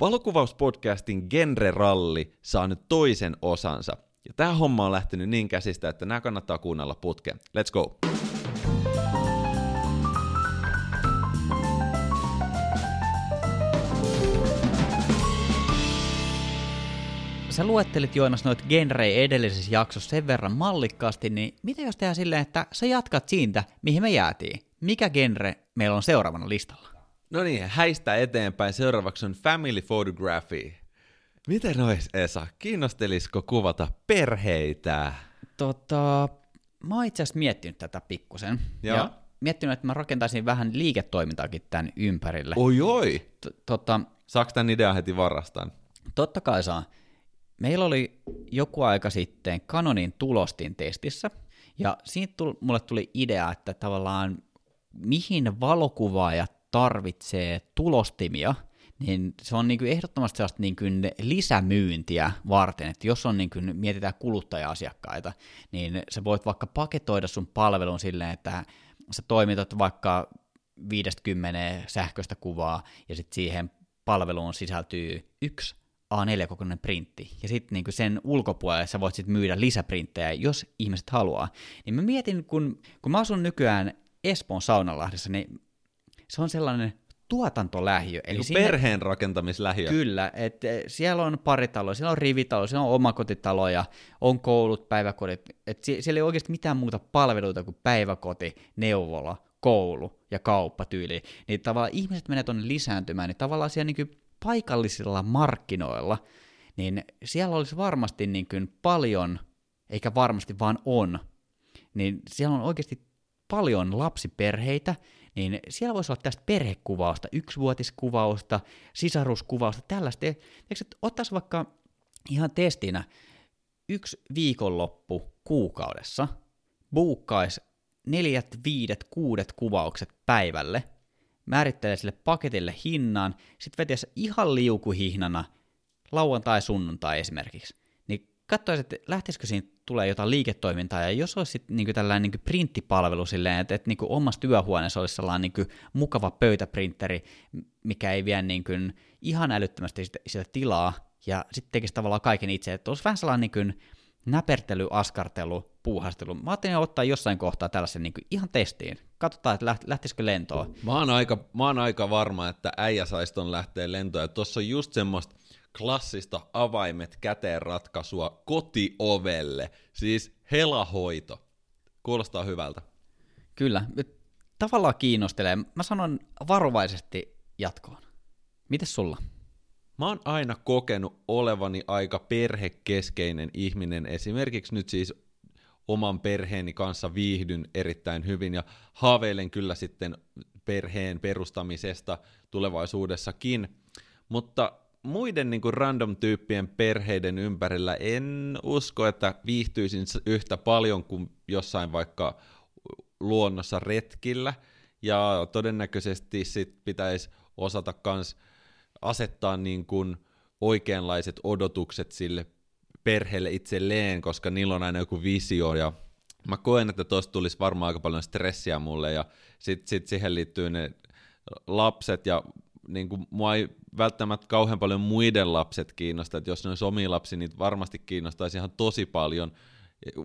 Valokuvauspodcastin genre-ralli saa nyt toisen osansa. Ja tämä homma on lähtenyt niin käsistä, että nämä kannattaa kuunnella putkeen. Let's go! Sä luettelit Joonas noita genrejä edellisessä jaksossa sen verran mallikkaasti, niin mitä jos tehdään silleen, että sä jatkat siitä, mihin me jäätiin? Mikä genre meillä on seuraavana listalla? No niin, häistä eteenpäin. Seuraavaksi on Family Photography. Miten ois, Esa? Kiinnostelisiko kuvata perheitä? Tota, mä oon itse asiassa miettinyt tätä pikkusen. Joo. Ja miettinyt, että mä rakentaisin vähän liiketoimintaakin tämän ympärille. Oi oi! Tota, Saaks tän idean heti varastaan? totta kai saa. Meillä oli joku aika sitten Canonin tulostin testissä, ja siitä tuli, mulle tuli idea, että tavallaan mihin valokuvaajat tarvitsee tulostimia, niin se on niin kuin ehdottomasti sellaista niin kuin lisämyyntiä varten, että jos on niin kuin, mietitään kuluttaja-asiakkaita, niin sä voit vaikka paketoida sun palvelun silleen, että sä toimitat vaikka 50 sähköistä kuvaa, ja sitten siihen palveluun sisältyy yksi A4-kokoinen printti, ja sitten niinku sen ulkopuolelle sä voit sitten myydä lisäprinttejä, jos ihmiset haluaa. Niin mä mietin, kun, kun mä asun nykyään Espoon Saunalahdessa, niin se on sellainen tuotantolähiö. Eli Eli sinne- perheen rakentamislähiö. Kyllä, että siellä on paritalo, siellä on rivitalo, siellä on omakotitaloja, on koulut, päiväkodit, sie- siellä ei oikeasti mitään muuta palveluita kuin päiväkoti, neuvola, koulu ja kauppa tyyli. Niin tavallaan ihmiset menee tuonne lisääntymään, niin tavallaan siellä niin paikallisilla markkinoilla, niin siellä olisi varmasti niin kuin paljon, eikä varmasti vaan on, niin siellä on oikeasti paljon lapsiperheitä, niin siellä voisi olla tästä perhekuvausta, yksivuotiskuvausta, sisaruskuvausta, tällaista. Eikö ottaisi vaikka ihan testinä yksi viikonloppu kuukaudessa, buukkaisi neljät, viidet, kuudet kuvaukset päivälle, määrittelee sille paketille hinnan, sitten vetäisi ihan liukuhihnana lauantai, sunnuntai esimerkiksi, niin katsoisi, että lähtisikö siinä tulee jotain liiketoimintaa, ja jos olisi sitten niinku tällainen niinku printtipalvelu silleen, että, että niinku omassa työhuoneessa olisi sellainen niinku mukava pöytäprinteri, mikä ei vie niinku ihan älyttömästi sitä, sitä tilaa, ja sitten tekisi tavallaan kaiken itse, että olisi vähän sellainen niinku näpertely, askartelu, puuhastelu. Mä ajattelin ottaa jossain kohtaa tällaisen niinku ihan testiin. Katsotaan, että läht- lähtisikö lentoon. Mä oon, aika, mä oon aika varma, että äijä saisi ton lähteä lentoon. Ja tossa on just semmoista klassista avaimet käteen ratkaisua kotiovelle. Siis helahoito. Kuulostaa hyvältä. Kyllä, tavallaan kiinnostelee. Mä sanon varovaisesti jatkoon. Mites sulla? Mä oon aina kokenut olevani aika perhekeskeinen ihminen. Esimerkiksi nyt siis oman perheeni kanssa viihdyn erittäin hyvin ja haaveilen kyllä sitten perheen perustamisesta tulevaisuudessakin. Mutta muiden niin kuin random-tyyppien perheiden ympärillä en usko, että viihtyisin yhtä paljon kuin jossain vaikka luonnossa retkillä. Ja todennäköisesti sit pitäisi osata kans asettaa niin kuin oikeanlaiset odotukset sille perheelle itselleen, koska niillä on aina joku visio ja mä koen, että tuosta tulisi varmaan aika paljon stressiä mulle ja sitten sit siihen liittyy ne lapset ja niin kuin mua ei välttämättä kauhean paljon muiden lapset kiinnosta, että jos ne olisi omia lapsia, niin varmasti kiinnostaisi ihan tosi paljon.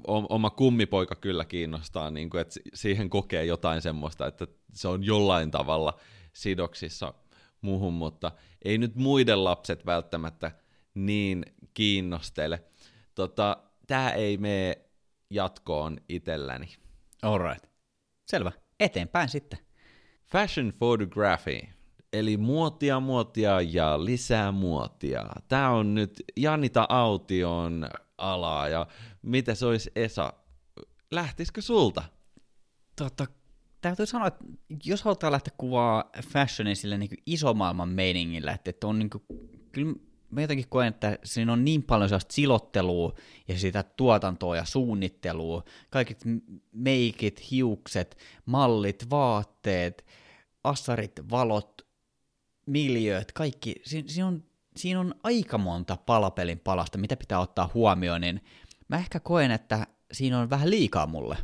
Oma kummipoika kyllä kiinnostaa, niin kuin, että si- siihen kokee jotain semmoista, että se on jollain tavalla sidoksissa muuhun, mutta ei nyt muiden lapset välttämättä niin kiinnostele. Tota, Tämä ei mene jatkoon itselläni. Alright. Selvä. Eteenpäin sitten. Fashion photography, eli muotia, muotia ja lisää muotia. Tämä on nyt Janita Aution alaa, ja mitä se olisi Esa? Lähtisikö sulta? Tota, täytyy sanoa, että jos halutaan lähteä kuvaa fashionia sille niin isomaailman meiningillä, että, että on niin kuin, kyllä mä jotenkin koen, että siinä on niin paljon sellaista silottelua ja sitä tuotantoa ja suunnittelua, kaikki meikit, hiukset, mallit, vaatteet, assarit, valot, miljööt, kaikki, siinä, siinä, on, siinä on aika monta palapelin palasta, mitä pitää ottaa huomioon, niin mä ehkä koen, että siinä on vähän liikaa mulle.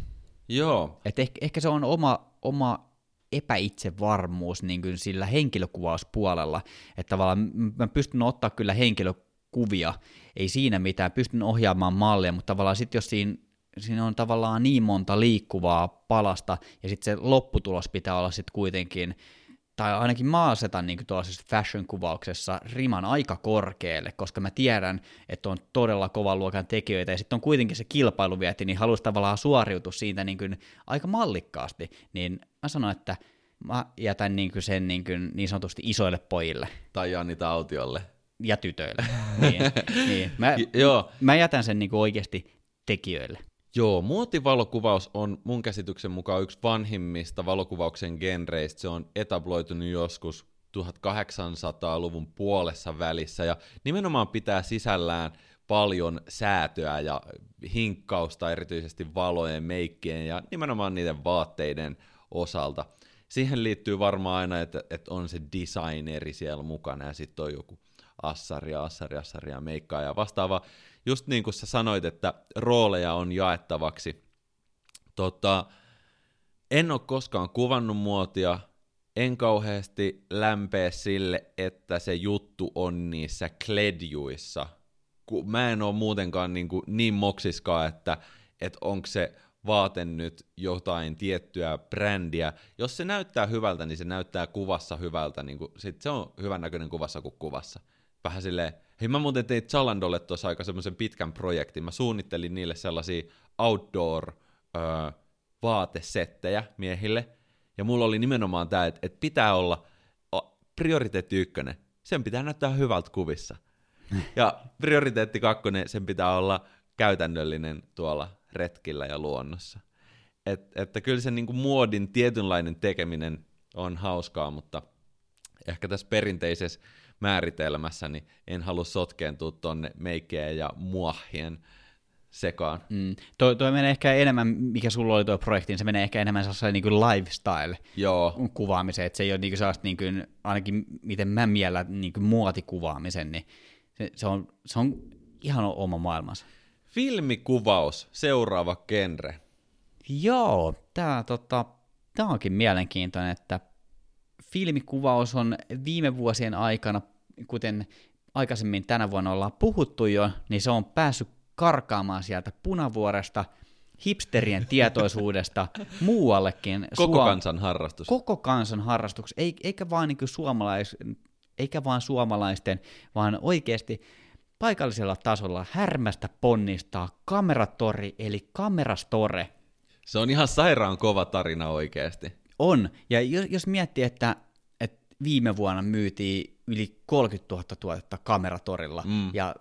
Joo, Et ehkä, ehkä se on oma, oma epäitsevarmuus niin kuin sillä henkilökuvauspuolella, että tavallaan mä pystyn ottaa kyllä henkilökuvia, ei siinä mitään, pystyn ohjaamaan mallia, mutta tavallaan sitten jos siinä, siinä on tavallaan niin monta liikkuvaa palasta, ja sitten se lopputulos pitää olla sitten kuitenkin tai ainakin mä asetan niin tuollaisessa fashion-kuvauksessa riman aika korkealle, koska mä tiedän, että on todella kovan luokan tekijöitä, ja sitten on kuitenkin se kilpailuvietti, niin haluaisi tavallaan suoriutua siitä niin kuin aika mallikkaasti, niin mä sanon, että mä jätän niin kuin sen niin, kuin niin sanotusti isoille pojille. Tai Janni Tautiolle. Ja tytöille. niin, niin. Mä, Joo. mä jätän sen niin kuin oikeasti tekijöille. Joo, muotivalokuvaus on mun käsityksen mukaan yksi vanhimmista valokuvauksen genreistä. Se on etabloitunut joskus 1800-luvun puolessa välissä ja nimenomaan pitää sisällään paljon säätöä ja hinkkausta erityisesti valojen, meikkien ja nimenomaan niiden vaatteiden osalta. Siihen liittyy varmaan aina, että, että on se designeri siellä mukana ja sitten on joku assari, assari, assari ja meikkaa ja vastaava just niin kuin sä sanoit, että rooleja on jaettavaksi. Tota, en ole koskaan kuvannut muotia, en kauheasti lämpeä sille, että se juttu on niissä kledjuissa. Mä en ole muutenkaan niin, kuin niin moksiskaan, että, että onko se vaate nyt jotain tiettyä brändiä. Jos se näyttää hyvältä, niin se näyttää kuvassa hyvältä. Niin kuin, sit se on hyvän näköinen kuvassa kuin kuvassa. Vähän silleen, Hei, mä muuten tein Zalandolle tuossa aika semmoisen pitkän projektin. Mä suunnittelin niille sellaisia outdoor öö, vaatesettejä miehille. Ja mulla oli nimenomaan tämä, että, että pitää olla prioriteetti ykkönen. Sen pitää näyttää hyvältä kuvissa. Ja prioriteetti kakkonen, sen pitää olla käytännöllinen tuolla retkillä ja luonnossa. Et, että kyllä se niinku muodin tietynlainen tekeminen on hauskaa, mutta ehkä tässä perinteisessä määritelmässä, niin en halua sotkeentua tuonne meikkeen ja muahien sekaan. Mm. Toi, toi menee ehkä enemmän, mikä sulla oli tuo projekti, niin se menee ehkä enemmän sellaiseen niin lifestyle Joo. kuvaamiseen, että se ei ole niin kuin sellaista, niin kuin, ainakin miten mä miellän niin kuin muotikuvaamisen, niin se, se, on, se on ihan oma maailmansa. Filmikuvaus, seuraava genre. Joo, tämä tota, tää onkin mielenkiintoinen, että filmikuvaus on viime vuosien aikana kuten aikaisemmin tänä vuonna ollaan puhuttu jo, niin se on päässyt karkaamaan sieltä punavuoresta, hipsterien tietoisuudesta muuallekin. Koko Suom- kansan harrastus. Koko kansan harrastus, eikä vaan, niin suomalais, eikä vaan suomalaisten, vaan oikeasti paikallisella tasolla härmästä ponnistaa kameratori, eli kamerastore. Se on ihan sairaan kova tarina oikeasti. On, ja jos, jos miettii, että, että viime vuonna myytiin yli 30 000 tuotetta kameratorilla, mm. ja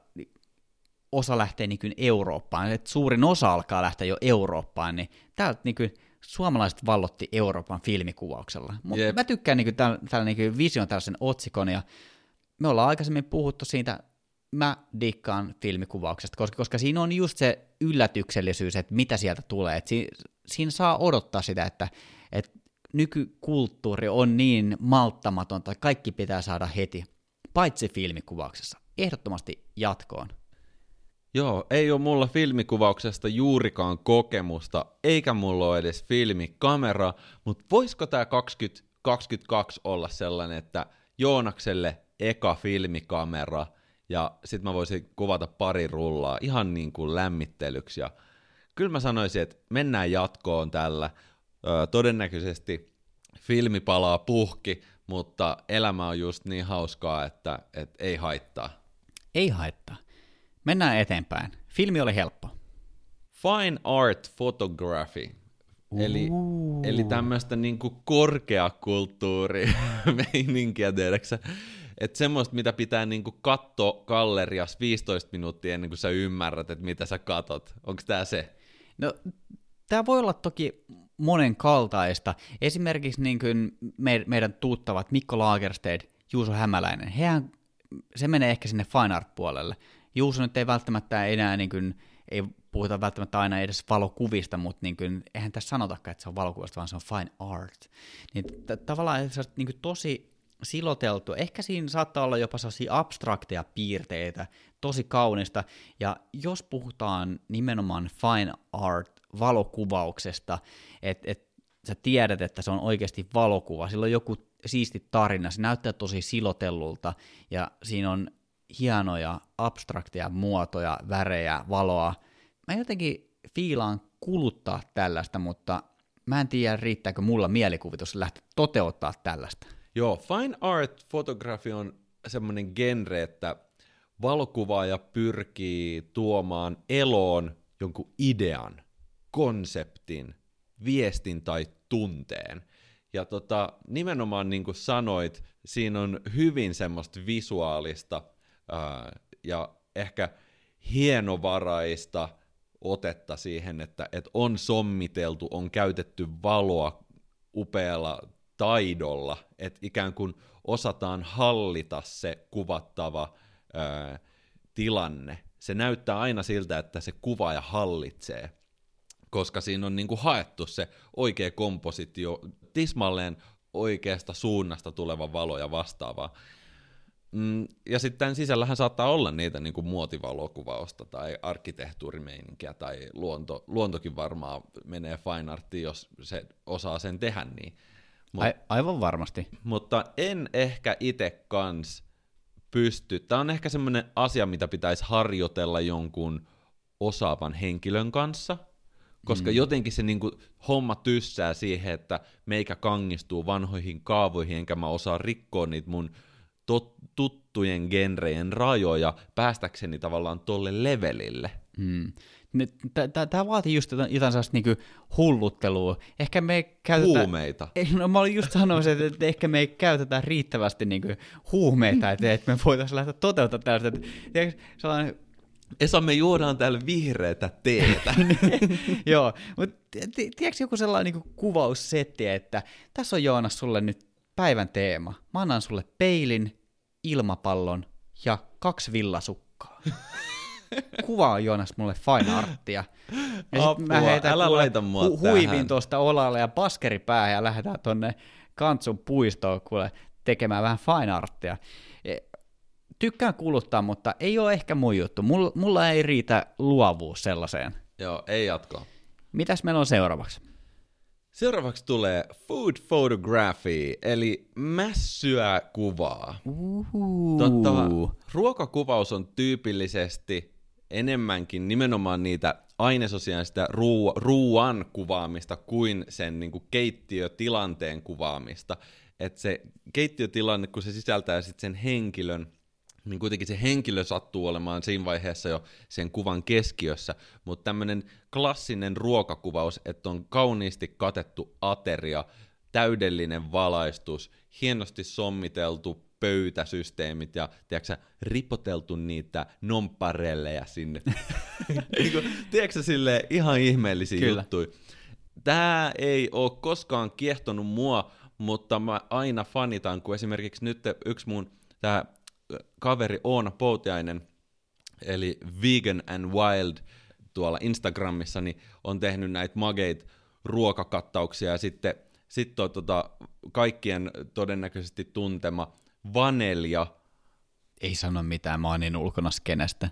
osa lähtee niin kuin Eurooppaan, että suurin osa alkaa lähteä jo Eurooppaan, niin täältä niin kuin suomalaiset vallotti Euroopan filmikuvauksella. Mutta yep. mä tykkään niin tällä, tällä niin vision tällaisen otsikon, ja me ollaan aikaisemmin puhuttu siitä, mä dikkaan filmikuvauksesta, koska, koska siinä on just se yllätyksellisyys, että mitä sieltä tulee. Et siinä, siinä saa odottaa sitä, että, että nykykulttuuri on niin malttamatonta, että kaikki pitää saada heti, paitsi filmikuvauksessa. Ehdottomasti jatkoon. Joo, ei ole mulla filmikuvauksesta juurikaan kokemusta, eikä mulla ole edes filmikamera, mutta voisiko tämä 2022 olla sellainen, että Joonakselle eka filmikamera, ja sitten mä voisin kuvata pari rullaa ihan niin kuin lämmittelyksi, ja kyllä mä sanoisin, että mennään jatkoon tällä, todennäköisesti filmi palaa puhki, mutta elämä on just niin hauskaa, että, että ei haittaa. Ei haittaa. Mennään eteenpäin. Filmi oli helppo. Fine Art Photography. Eli, eli tämmöistä niinku korkeakulttuuri-meininkiä, tiedäksä? Että semmoista, mitä pitää niinku katsoa gallerias 15 minuuttia ennen kuin sä ymmärrät, että mitä sä katot. Onko tämä se? No, tämä voi olla toki monenkaltaista. Esimerkiksi niin kuin me, meidän tuuttavat Mikko Lagerstedt, Juuso Hämäläinen, hehän, se menee ehkä sinne fine art-puolelle. Juuso nyt ei välttämättä enää, niin kuin, ei puhuta välttämättä aina edes valokuvista, mutta niin kuin, eihän tässä sanotakaan, että se on valokuvasta, vaan se on fine art. Niin t- tavallaan se on niin kuin tosi siloteltu. Ehkä siinä saattaa olla jopa sellaisia abstrakteja piirteitä, tosi kaunista. Ja jos puhutaan nimenomaan fine art valokuvauksesta, että et sä tiedät, että se on oikeasti valokuva, sillä on joku siisti tarina, se näyttää tosi silotellulta, ja siinä on hienoja abstrakteja muotoja, värejä, valoa. Mä jotenkin fiilaan kuluttaa tällaista, mutta mä en tiedä, riittääkö mulla mielikuvitus lähteä toteuttaa tällaista. Joo, fine art fotografi on semmoinen genre, että valokuvaaja pyrkii tuomaan eloon jonkun idean, konseptin, viestin tai tunteen. Ja tota, nimenomaan niin kuin sanoit, siinä on hyvin semmoista visuaalista ää, ja ehkä hienovaraista otetta siihen, että, että on sommiteltu, on käytetty valoa upealla taidolla, että ikään kuin osataan hallita se kuvattava ää, tilanne. Se näyttää aina siltä, että se kuvaaja hallitsee, koska siinä on niinku haettu se oikea kompositio, tismalleen oikeasta suunnasta tuleva valo ja vastaavaa. Mm, ja sitten sisällähän saattaa olla niitä niin kuin muotivalokuvausta tai arkkitehtuurimeininkiä tai luonto, luontokin varmaan menee fine artiin, jos se osaa sen tehdä niin. Mut, A- aivan varmasti. Mutta en ehkä itse kans pysty. Tämä on ehkä semmoinen asia, mitä pitäisi harjoitella jonkun osaavan henkilön kanssa, koska mm. jotenkin se niinku homma tyssää siihen, että meikä kangistuu vanhoihin kaavoihin, enkä mä osaa rikkoa niitä mun tot, tuttujen genrejen rajoja päästäkseni tavallaan tolle levelille. Mm. Tämä vaatii just jotain, jotain sellaista niinku hulluttelua. Ehkä me käytetään... Huumeita. No mä olin just sanoa että, että ehkä me ei käytetä riittävästi niinku huumeita, että, että me voitaisiin lähteä toteuttamaan tällaista. Että, sellainen Esa, me juodaan täällä vihreätä teetä. Joo, mutta tiedätkö joku sellainen niin kuvaussetti, että tässä on Joonas sulle nyt päivän teema. Mä annan sulle peilin, ilmapallon ja kaksi villasukkaa. Kuvaa Joonas mulle fine arttia. Ja Apua, mä heitän älä laita mua hu- huivin tuosta olalle ja baskeripäähän ja lähdetään tonne Kantsun puistoon kuule tekemään vähän fine arttia. Tykkään kuluttaa, mutta ei ole ehkä mun juttu. Mulla, mulla ei riitä luovuus sellaiseen. Joo, ei jatkoa. Mitäs meillä on seuraavaksi? Seuraavaksi tulee food photography, eli mässyä kuvaa. Uhuhu. Totta, ruokakuvaus on tyypillisesti enemmänkin nimenomaan niitä ainesosia sitä ruu- ruuan kuvaamista kuin sen niin kuin keittiötilanteen kuvaamista. Että se keittiötilanne, kun se sisältää sitten sen henkilön niin kuitenkin se henkilö sattuu olemaan siinä vaiheessa jo sen kuvan keskiössä, mutta tämmöinen klassinen ruokakuvaus, että on kauniisti katettu ateria, täydellinen valaistus, hienosti sommiteltu pöytäsysteemit ja tiedätkö, ripoteltu niitä nomparelleja sinne. niin kuin, tiedätkö sille ihan ihmeellisiä Kyllä. juttuja. Tämä ei ole koskaan kiehtonut mua, mutta mä aina fanitan, kun esimerkiksi nyt yksi mun tämä kaveri Oona Poutiainen, eli Vegan and Wild tuolla Instagramissa, niin on tehnyt näitä mageit ruokakattauksia ja sitten sit toi, tota, kaikkien todennäköisesti tuntema Vanelja. Ei sano mitään, mä oon niin ulkona skenestä.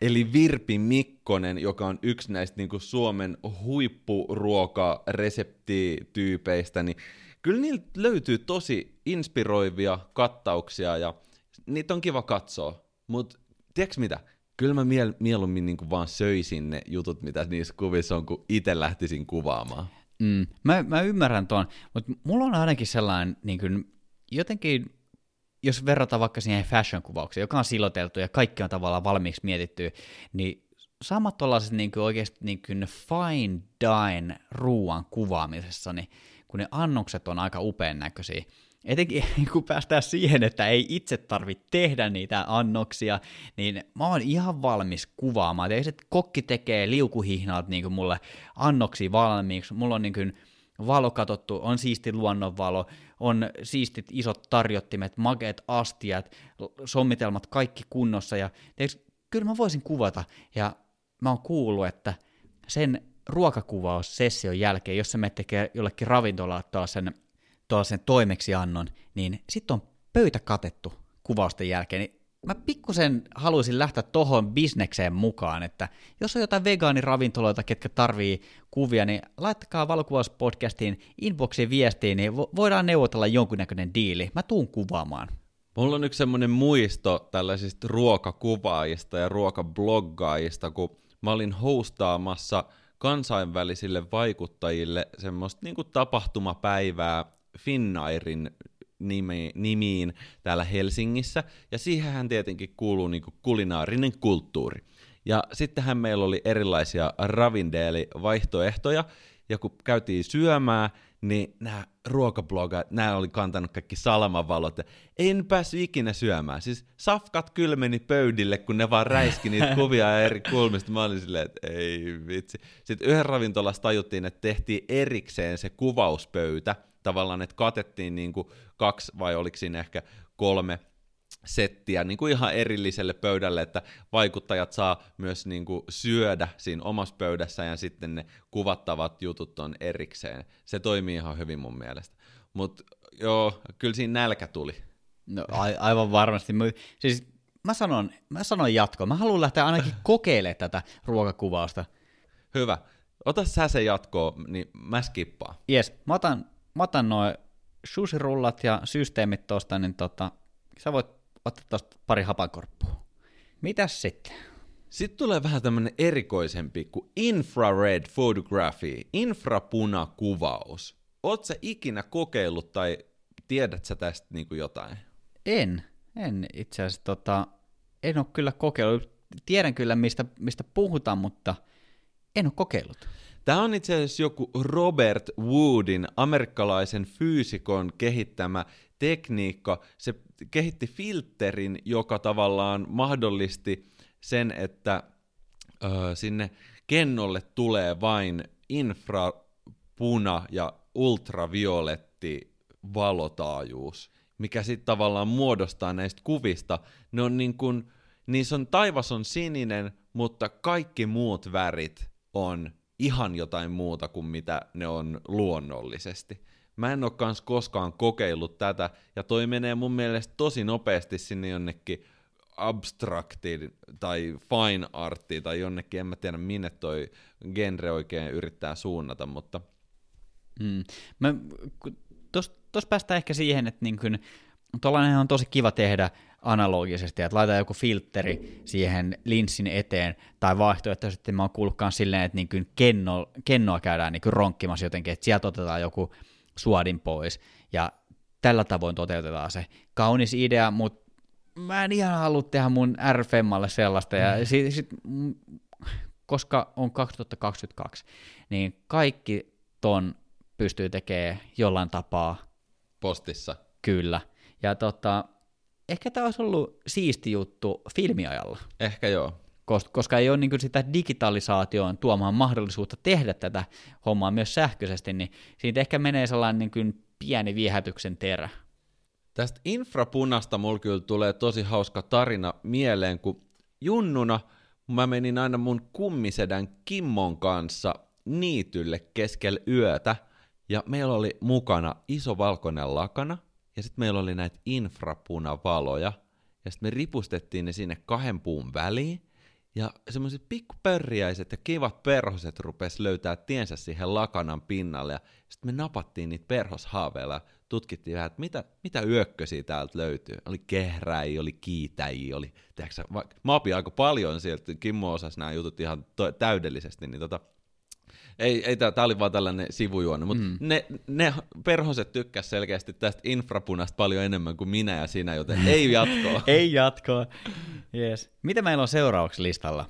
Eli Virpi Mikkonen, joka on yksi näistä niin kuin Suomen huippuruokareseptityypeistä, niin kyllä niiltä löytyy tosi inspiroivia kattauksia ja niitä on kiva katsoa, mutta tiedätkö mitä? Kyllä mä miel- mieluummin niinku vaan söisin ne jutut, mitä niissä kuvissa on, kun itse lähtisin kuvaamaan. Mm, mä, mä ymmärrän ton, mutta mulla on ainakin sellainen niin kuin, jotenkin, jos verrataan vaikka siihen fashion-kuvaukseen, joka on siloteltu ja kaikki on tavallaan valmiiksi mietitty, niin samat tuollaiset niin oikeasti niin kuin fine dine ruoan kuvaamisessa, niin kun ne annokset on aika upean näköisiä, etenkin kun päästään siihen, että ei itse tarvitse tehdä niitä annoksia, niin mä oon ihan valmis kuvaamaan. Ei se kokki tekee liukuhihnat niin mulle annoksi valmiiksi. Mulla on niin kuin valo katottu, on siisti luonnonvalo, on siistit isot tarjottimet, mageet astiat, sommitelmat kaikki kunnossa. Ja teeks, kyllä mä voisin kuvata. Ja mä oon kuullut, että sen ruokakuvaussession jälkeen, jos sä menet tekee jollekin ravintolaan sen tuollaisen toimeksiannon, niin sitten on pöytä katettu kuvausten jälkeen, niin mä pikkusen haluaisin lähteä tohon bisnekseen mukaan, että jos on jotain vegaaniravintoloita, ketkä tarvii kuvia, niin laittakaa valokuvauspodcastiin inboxiin viestiin, niin voidaan neuvotella jonkunnäköinen diili. Mä tuun kuvaamaan. Mulla on yksi semmoinen muisto tällaisista ruokakuvaajista ja ruokabloggaajista, kun mä olin hostaamassa kansainvälisille vaikuttajille semmoista niin tapahtumapäivää Finnairin nimi, nimiin täällä Helsingissä, ja siihenhän tietenkin kuuluu niin kulinaarinen kulttuuri. Ja sittenhän meillä oli erilaisia ravindeeli-vaihtoehtoja, ja kun käytiin syömään, niin nämä ruokablogat, nämä oli kantanut kaikki salamavalot, ja en päässyt ikinä syömään. Siis safkat kylmeni pöydille, kun ne vaan räiski niitä kuvia eri kulmista. Mä olin silleen, että ei vitsi. Sitten yhden ravintolassa tajuttiin, että tehtiin erikseen se kuvauspöytä, tavallaan, että katettiin niin kuin kaksi vai oliko siinä ehkä kolme settiä niin kuin ihan erilliselle pöydälle, että vaikuttajat saa myös niin kuin syödä siinä omassa pöydässä ja sitten ne kuvattavat jutut on erikseen. Se toimii ihan hyvin mun mielestä. Mutta joo, kyllä siinä nälkä tuli. No a- aivan varmasti. Mä, siis mä sanon, mä sanon jatko. Mä haluan lähteä ainakin kokeilemaan tätä ruokakuvausta. Hyvä. Ota sä se jatkoa, niin mä skippaan. Jes, mä otan, mä otan noin sushirullat ja systeemit tosta, niin tota, sä voit ottaa tosta pari hapankorppua. Mitäs sitten? Sitten tulee vähän tämmönen erikoisempi kuin infrared photography, infrapunakuvaus. Oot sä ikinä kokeillut tai tiedät sä tästä niinku jotain? En, en itse asiassa tota, en ole kyllä kokeillut. Tiedän kyllä mistä, mistä puhutaan, mutta en ole kokeillut. Tämä on itse asiassa joku Robert Woodin, amerikkalaisen fyysikon kehittämä tekniikka. Se kehitti filterin, joka tavallaan mahdollisti sen, että ö, sinne kennolle tulee vain infrapuna ja ultravioletti valotaajuus, mikä sitten tavallaan muodostaa näistä kuvista. Ne on niin kuin, niissä on, taivas on sininen, mutta kaikki muut värit on ihan jotain muuta kuin mitä ne on luonnollisesti. Mä en ole kans koskaan kokeillut tätä, ja toi menee mun mielestä tosi nopeasti sinne jonnekin abstraktiin tai fine arttiin tai jonnekin, en mä tiedä minne toi genre oikein yrittää suunnata, mutta... Mm. Mä, tos, päästään ehkä siihen, että niin kun, on tosi kiva tehdä analogisesti, että laitetaan joku filtteri siihen linssin eteen, tai vaihtoehtoisesti mä oon kuullutkaan silleen, että niin kenno, kennoa käydään niin ronkkimassa jotenkin, että sieltä otetaan joku suodin pois, ja tällä tavoin toteutetaan se. Kaunis idea, mutta mä en ihan halua tehdä mun RFMalle sellaista, ja mm. sit, sit, koska on 2022, niin kaikki ton pystyy tekemään jollain tapaa. Postissa. Kyllä. Ja tota, ehkä tämä olisi ollut siisti juttu filmiajalla. Ehkä joo. Koska ei ole niin sitä digitalisaatioon tuomaan mahdollisuutta tehdä tätä hommaa myös sähköisesti, niin siitä ehkä menee sellainen niin kuin pieni viehätyksen terä. Tästä infrapunasta mulla kyllä tulee tosi hauska tarina mieleen, kun junnuna mä menin aina mun kummisedän Kimmon kanssa niitylle keskellä yötä, ja meillä oli mukana iso valkoinen lakana, ja sitten meillä oli näitä infrapunavaloja, ja sitten me ripustettiin ne sinne kahden puun väliin, ja semmoiset pikkupörriäiset ja kivat perhoset rupes löytää tiensä siihen lakanan pinnalle, ja sitten me napattiin niitä perhoshaaveilla, tutkittiin vähän, että mitä, mitä yökkösiä täältä löytyy. Oli kehräjiä, oli kiitäjiä, oli, tiedätkö, mä opin aika paljon sieltä, Kimmo osasi nämä jutut ihan to- täydellisesti, niin tota, ei, ei tämä oli vaan tällainen sivujuonne, mutta mm. ne, ne perhoset tykkäs selkeästi tästä infrapunasta paljon enemmän kuin minä ja sinä, joten ei jatkoa. ei jatkoa, yes. Mitä meillä on seuraavaksi listalla?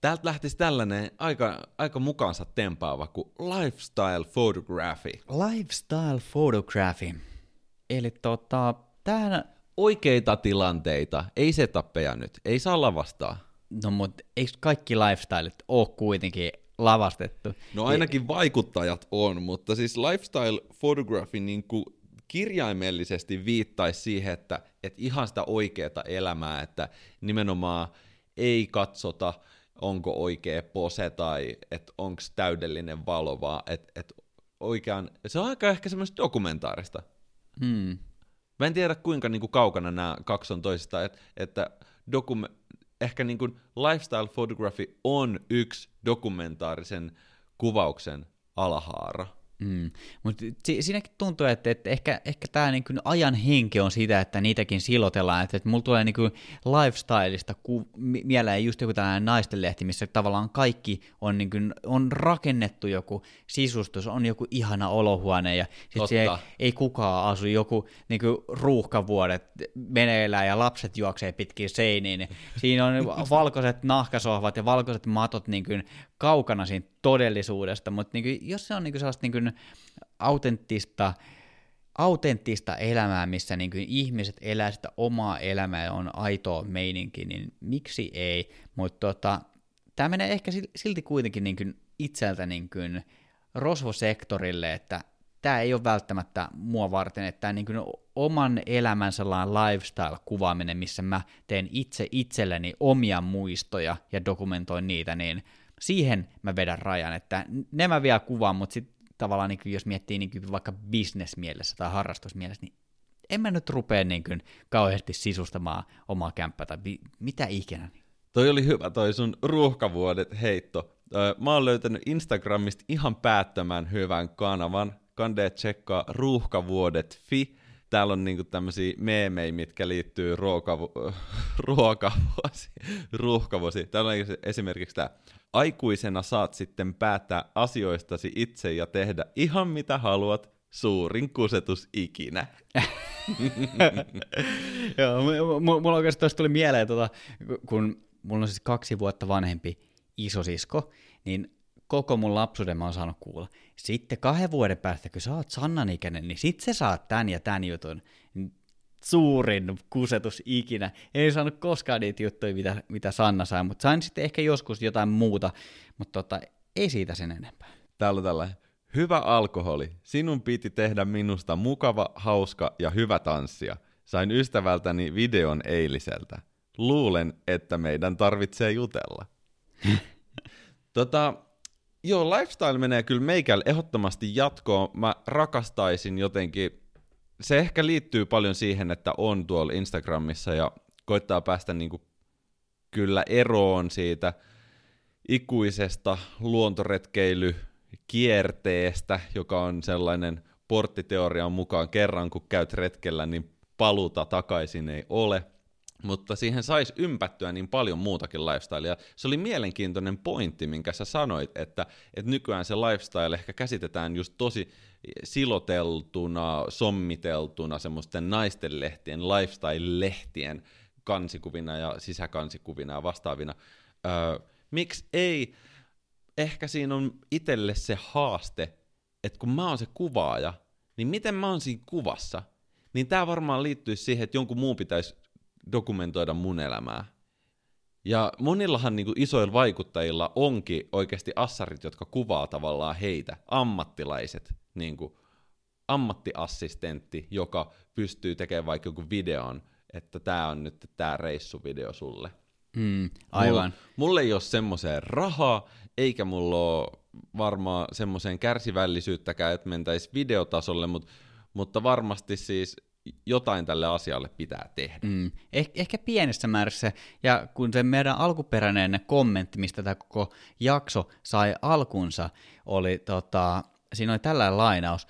Täältä lähtisi tällainen aika, aika mukaansa tempaava kuin lifestyle photography. Lifestyle photography. Eli tota, tähän... Oikeita tilanteita, ei setappeja nyt, ei saa lavastaa. No mutta eikö kaikki lifestylet ole kuitenkin lavastettu. No ainakin vaikuttajat on, mutta siis lifestyle photography niin kuin kirjaimellisesti viittaisi siihen, että, että ihan sitä oikeaa elämää, että nimenomaan ei katsota, onko oikea pose tai että onko täydellinen valo, vaan että, että oikean, se on aika ehkä semmoista dokumentaarista. Hmm. Mä en tiedä kuinka niin kuin kaukana nämä kaksi on toisistaan, että, että dokume- ehkä niin kuin lifestyle photography on yksi dokumentaarisen kuvauksen alahaara. Mm. Mutta si- siinäkin tuntuu, että, että ehkä, ehkä tämä niinku ajan henki on sitä, että niitäkin silotellaan. Että, että mulla tulee niinku lifestyleista ku- mieleen just joku tällainen naistenlehti, missä tavallaan kaikki on, niinku, on rakennettu joku sisustus, on joku ihana olohuone ja sit ei, ei kukaan asu, joku niinku, ruuhkavuodet meneillään ja lapset juoksee pitkin seiniin. Siinä on valkoiset nahkasohvat ja valkoiset matot niinku, kaukana siitä todellisuudesta, mutta niinku, jos se on niinku sellaista niinku autenttista, autenttista elämää, missä niinku ihmiset elää sitä omaa elämää ja on aitoa meininki, niin miksi ei? Mutta tota, tämä menee ehkä silti kuitenkin niinku itseltä niinku rosvosektorille, että tämä ei ole välttämättä mua varten, että tämä niin oman elämän sellainen lifestyle-kuvaaminen, missä mä teen itse itselleni omia muistoja ja dokumentoin niitä, niin siihen mä vedän rajan, että ne mä vielä kuvaan, mutta sitten tavallaan niin jos miettii niin vaikka bisnesmielessä tai harrastusmielessä, niin en mä nyt rupea niin kuin kauheasti sisustamaan omaa kämppää tai bi- mitä ikinä. Toi oli hyvä toi sun ruuhkavuodet heitto. Mä oon löytänyt Instagramista ihan päättömän hyvän kanavan. Kande tsekkaa ruuhkavuodet.fi täällä on niinku tämmöisiä meemejä, mitkä liittyy ruokavu- ruokavuosi, ruuhkavuosi. Täällä on esimerkiksi tämä, aikuisena saat sitten päättää asioistasi itse ja tehdä ihan mitä haluat, suurin kusetus ikinä. Joo, mulla oikeastaan tuli mieleen, tuota, kun mulla on siis kaksi vuotta vanhempi isosisko, niin koko mun lapsuuden mä oon saanut kuulla. Sitten kahden vuoden päästä, kun sä oot Sannan ikäinen, niin sit sä saat tän ja tän jutun. Suurin kusetus ikinä. Ei saanut koskaan niitä juttuja, mitä, mitä Sanna sai, mutta sain sitten ehkä joskus jotain muuta, mutta tota, ei siitä sen enempää. Täällä on tällainen. Hyvä alkoholi. Sinun piti tehdä minusta mukava, hauska ja hyvä tanssia. Sain ystävältäni videon eiliseltä. Luulen, että meidän tarvitsee jutella. tota, Joo, lifestyle menee kyllä meikällä ehdottomasti jatkoon. Mä rakastaisin jotenkin, se ehkä liittyy paljon siihen, että on tuolla Instagramissa ja koittaa päästä niinku kyllä eroon siitä ikuisesta luontoretkeilykierteestä, joka on sellainen porttiteorian mukaan kerran kun käyt retkellä, niin paluta takaisin ei ole – mutta siihen saisi ympättyä niin paljon muutakin lifestylea. Se oli mielenkiintoinen pointti, minkä sä sanoit, että, että nykyään se lifestyle ehkä käsitetään just tosi siloteltuna, sommiteltuna semmoisten naisten lehtien, lifestyle-lehtien kansikuvina ja sisäkansikuvina ja vastaavina. Öö, miksi ei? Ehkä siinä on itselle se haaste, että kun mä oon se kuvaaja, niin miten mä oon siinä kuvassa? Niin tämä varmaan liittyy siihen, että jonkun muun pitäisi dokumentoida mun elämää. Ja monillahan niin kuin isoilla vaikuttajilla onkin oikeasti assarit, jotka kuvaa tavallaan heitä, ammattilaiset, niin kuin ammattiassistentti, joka pystyy tekemään vaikka joku videon, että tämä on nyt tämä reissuvideo sulle. Mm, aivan. Mulla, mulla ei ole semmoiseen rahaa, eikä mulla ole varmaan semmoiseen kärsivällisyyttäkään, että mentäisi videotasolle, mutta, mutta varmasti siis jotain tälle asialle pitää tehdä. Mm. Eh- ehkä pienessä määrässä, ja kun se meidän alkuperäinen kommentti, mistä tämä koko jakso sai alkunsa, oli, tota, siinä oli tällainen lainaus,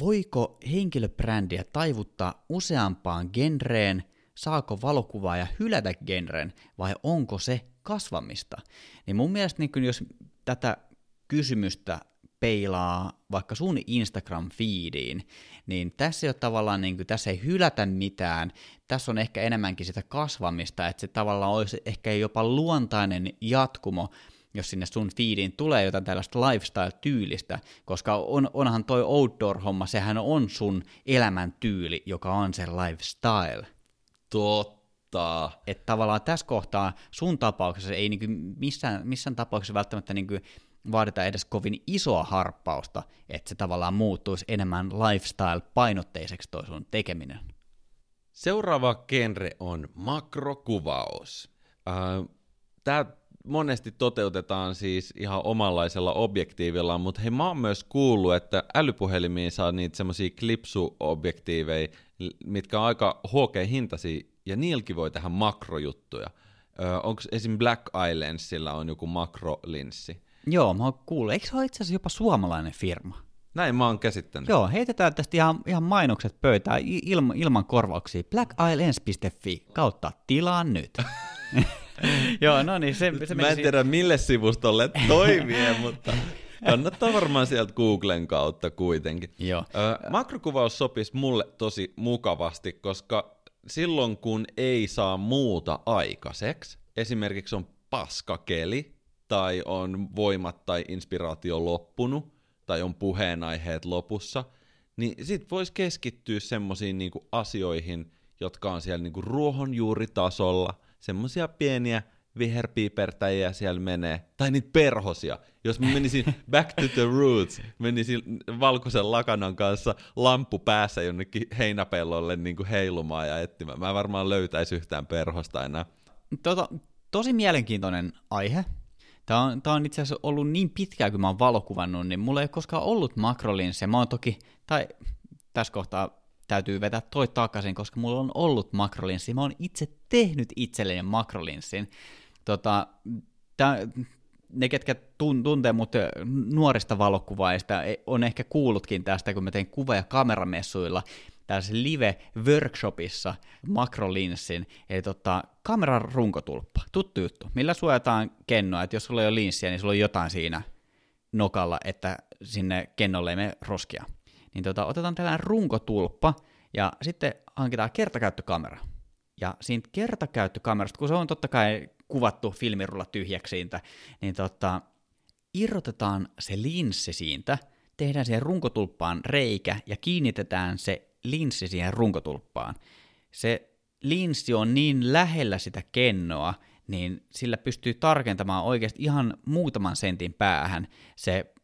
voiko henkilöbrändiä taivuttaa useampaan genreen, saako valokuvaaja hylätä genren, vai onko se kasvamista? Niin mun mielestä niin jos tätä kysymystä peilaa vaikka sun Instagram-feediin, niin tässä ei ole tavallaan, niin kuin, tässä ei hylätä mitään, tässä on ehkä enemmänkin sitä kasvamista, että se tavallaan olisi ehkä jopa luontainen jatkumo, jos sinne sun feediin tulee jotain tällaista lifestyle-tyylistä, koska on, onhan toi outdoor-homma, sehän on sun elämäntyyli, joka on se lifestyle. Totta. Että tavallaan tässä kohtaa sun tapauksessa ei niinku missään, missään tapauksessa välttämättä niinku vaadita edes kovin isoa harppausta, että se tavallaan muuttuisi enemmän lifestyle-painotteiseksi toi sun tekeminen. Seuraava genre on makrokuvaus. Äh, Tämä monesti toteutetaan siis ihan omanlaisella objektiivilla, mutta hei mä oon myös kuullut, että älypuhelimiin saa niitä semmosia klipsuobjektiiveja, mitkä on aika huokea hintasi, ja niilläkin voi tehdä makrojuttuja. Onko esim. Black Lensillä on joku makrolinssi? Joo, mä oon kuullut. Eikö se ole itse asiassa jopa suomalainen firma? Näin mä oon käsittänyt. Joo, heitetään tästä ihan, ihan mainokset pöytään ilma, ilman korvauksia. blackeyelens.fi kautta tilaa nyt. Joo, no niin, se, se Mä en tiedä mille sivustolle toimii, mutta kannattaa varmaan sieltä Googlen kautta kuitenkin. Joo. Ö, makrokuvaus sopisi mulle tosi mukavasti, koska silloin kun ei saa muuta aikaiseksi, esimerkiksi on paskakeli, tai on voimat tai inspiraatio loppunut, tai on puheenaiheet lopussa, niin sit voisi keskittyä semmoisiin niinku asioihin, jotka on siellä niinku ruohonjuuritasolla, semmoisia pieniä viherpiipertäjiä siellä menee, tai niitä perhosia. Jos mä menisin back to the roots, menisin valkoisen lakanan kanssa lamppu päässä jonnekin heinäpellolle niin kuin heilumaan ja etsimään. Mä varmaan löytäisi yhtään perhosta enää. Tota, tosi mielenkiintoinen aihe. Tämä on, tämä on itse asiassa ollut niin pitkään, kun mä oon valokuvannut, niin mulla ei koskaan ollut makrolinssejä. Mä oon toki, tai tässä kohtaa täytyy vetää toi takaisin, koska mulla on ollut makrolinssi. Mä oon itse tehnyt itselleni makrolinssin. Tota, tää, ne, ketkä tun, tuntee mut nuorista valokuvaajista, e, on ehkä kuullutkin tästä, kun mä tein kuva- ja kameramessuilla tässä live-workshopissa makrolinssin, eli tota, kameran runkotulppa, tuttu juttu, millä suojataan kennoa, että jos sulla ei ole linssiä, niin sulla on jotain siinä nokalla, että sinne kennolle ei mene roskia. Niin tota, otetaan tällainen runkotulppa, ja sitten hankitaan kertakäyttökamera. Ja siitä kertakäyttökamerasta, kun se on totta kai kuvattu filmirulla tyhjäksi siitä, niin tota, irrotetaan se linssi siitä, tehdään siihen runkotulppaan reikä ja kiinnitetään se linssi siihen runkotulppaan. Se linssi on niin lähellä sitä kennoa, niin sillä pystyy tarkentamaan oikeasti ihan muutaman sentin päähän. Se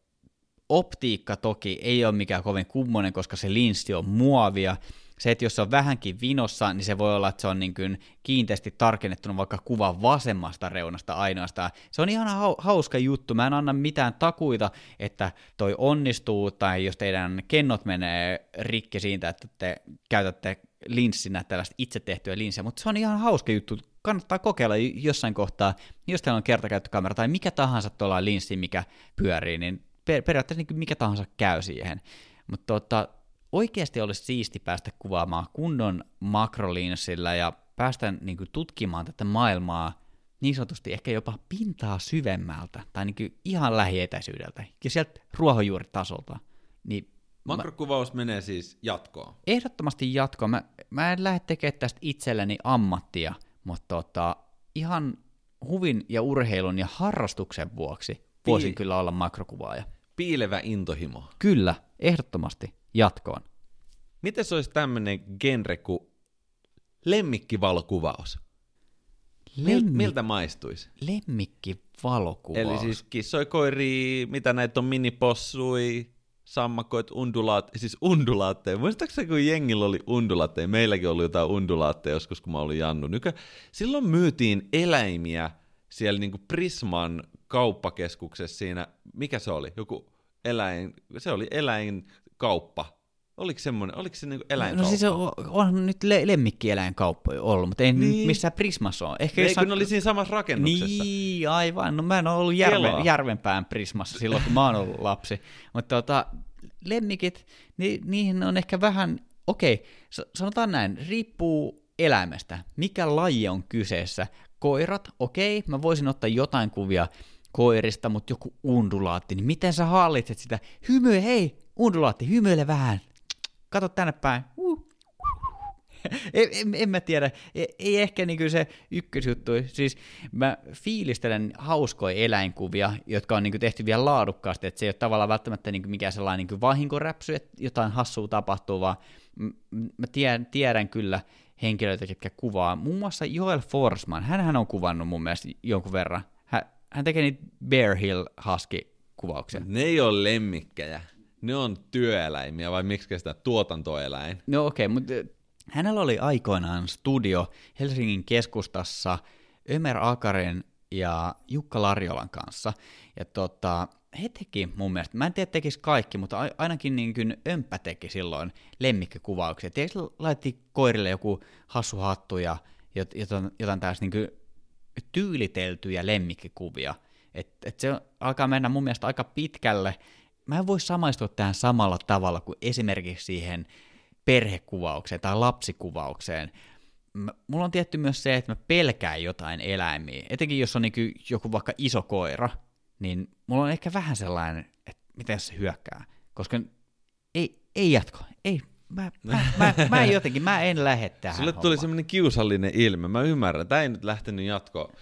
optiikka toki ei ole mikään kovin kummonen, koska se linssi on muovia, se, että jos se on vähänkin vinossa, niin se voi olla, että se on niin kuin kiinteästi tarkennettuna vaikka kuvan vasemmasta reunasta ainoastaan. Se on ihan hauska juttu. Mä en anna mitään takuita, että toi onnistuu, tai jos teidän kennot menee rikki siitä, että te käytätte linssinä tällaista itse tehtyä linssiä, mutta se on ihan hauska juttu. Kannattaa kokeilla jossain kohtaa, jos teillä on kertakäyttökamera tai mikä tahansa tuolla linssi, mikä pyörii, niin per- periaatteessa niin mikä tahansa käy siihen. Mutta tota, oikeasti olisi siisti päästä kuvaamaan kunnon makrolinssillä ja päästä niin kuin, tutkimaan tätä maailmaa niin sanotusti ehkä jopa pintaa syvemmältä tai niin kuin, ihan lähietäisyydeltä ja sieltä ruohonjuuritasolta. Niin Makrokuvaus mä, menee siis jatkoon? Ehdottomasti jatkoon. Mä, mä en lähde tekemään tästä itselleni ammattia, mutta tota, ihan huvin ja urheilun ja harrastuksen vuoksi voisin Pii- kyllä olla makrokuvaaja. Piilevä intohimo. Kyllä, ehdottomasti jatkoon. Miten se olisi tämmöinen genre kuin lemmikkivalokuvaus? Lemmi... Miltä maistuisi? Lemmikkivalokuvaus. Eli siis kissoi, koiri, mitä näitä on, minipossui, sammakoit, undulaat, siis undulaatteja. Muistaakseni kun jengillä oli undulaatteja, meilläkin oli jotain undulaatteja joskus, kun mä olin Jannu. Nykä, silloin myytiin eläimiä siellä niinku Prisman kauppakeskuksessa siinä, mikä se oli? Joku eläin, se oli eläinkauppa. Oliko, semmoinen, oliko se niinku eläinkauppa? No siis on, on nyt le- lemmikkieläinkauppa ollut, mutta ei niin. missään Prismassa ole. Ehkä ei, kun oli siinä samassa rakennuksessa. Niin, aivan. No mä en ole ollut järven, Järvenpään Prismassa silloin, kun mä oon ollut lapsi. Mutta tota, lemmikit, ni, niihin on ehkä vähän, okei, okay, sanotaan näin, riippuu eläimestä. Mikä laji on kyseessä? Koirat, okei, okay, mä voisin ottaa jotain kuvia koirista, mutta joku undulaatti, niin miten sä hallitset sitä? Hymyile, hei, undulaatti, hymyile vähän. Kato tänne päin. Uh. en, en, en mä tiedä, ei, ei ehkä niin se ykkösjuttu. Siis mä fiilistelen hauskoja eläinkuvia, jotka on niin tehty vielä laadukkaasti, että se ei ole tavallaan välttämättä niin mikään sellainen niin vahinkoräpsy, että jotain hassua tapahtuu, vaan mä tiedän, tiedän kyllä henkilöitä, jotka kuvaa. Muun muassa Joel Forsman, hän on kuvannut mun mielestä jonkun verran hän tekee niitä Bear Hill Husky-kuvauksia. Ne ei ole lemmikkejä. Ne on työeläimiä, vai miksi sitä tuotantoeläin? No okei, okay, mutta hänellä oli aikoinaan studio Helsingin keskustassa Ömer Akaren ja Jukka Larjolan kanssa. Ja tota, he teki mun mielestä, mä en tiedä tekis kaikki, mutta ainakin niin kuin Ömpä teki silloin lemmikkikuvauksia. Tiedätkö, laitti koirille joku hassu hattu ja jotain, jotain tällaista niin tyyliteltyjä lemmikkikuvia. Et, et se alkaa mennä mun mielestä aika pitkälle. Mä en voi samaistua tähän samalla tavalla kuin esimerkiksi siihen perhekuvaukseen tai lapsikuvaukseen. Mulla on tietty myös se, että mä pelkään jotain eläimiä. Etenkin jos on niin joku vaikka iso koira, niin mulla on ehkä vähän sellainen, että miten se hyökkää. Koska ei, ei jatko, ei, mä, mä, mä, mä en jotenkin, mä en lähde tähän Sulle tuli semmoinen kiusallinen ilme, mä ymmärrän, tämä ei nyt lähtenyt jatkoon.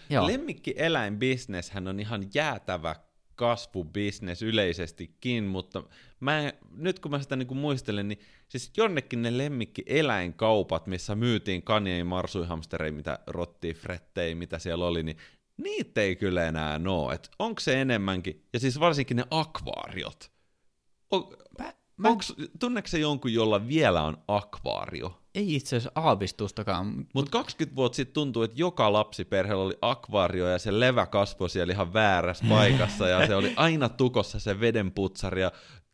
hän on ihan jäätävä kasvubisnes yleisestikin, mutta mä, nyt kun mä sitä niinku muistelen, niin siis jonnekin ne lemmikkieläinkaupat, missä myytiin kanjei, marsuihamstereja, mitä rottiin, frettei, mitä siellä oli, niin niitä ei kyllä enää oo. onko se enemmänkin, ja siis varsinkin ne akvaariot. On, mä, mä... Onks, tunneeko se jonkun, jolla vielä on akvaario? Ei itse asiassa aavistustakaan. Mutta 20 vuotta sitten tuntuu, että joka lapsiperheellä oli akvaario ja se levä kasvoi siellä ihan väärässä paikassa ja se oli aina tukossa se vedenputsari ja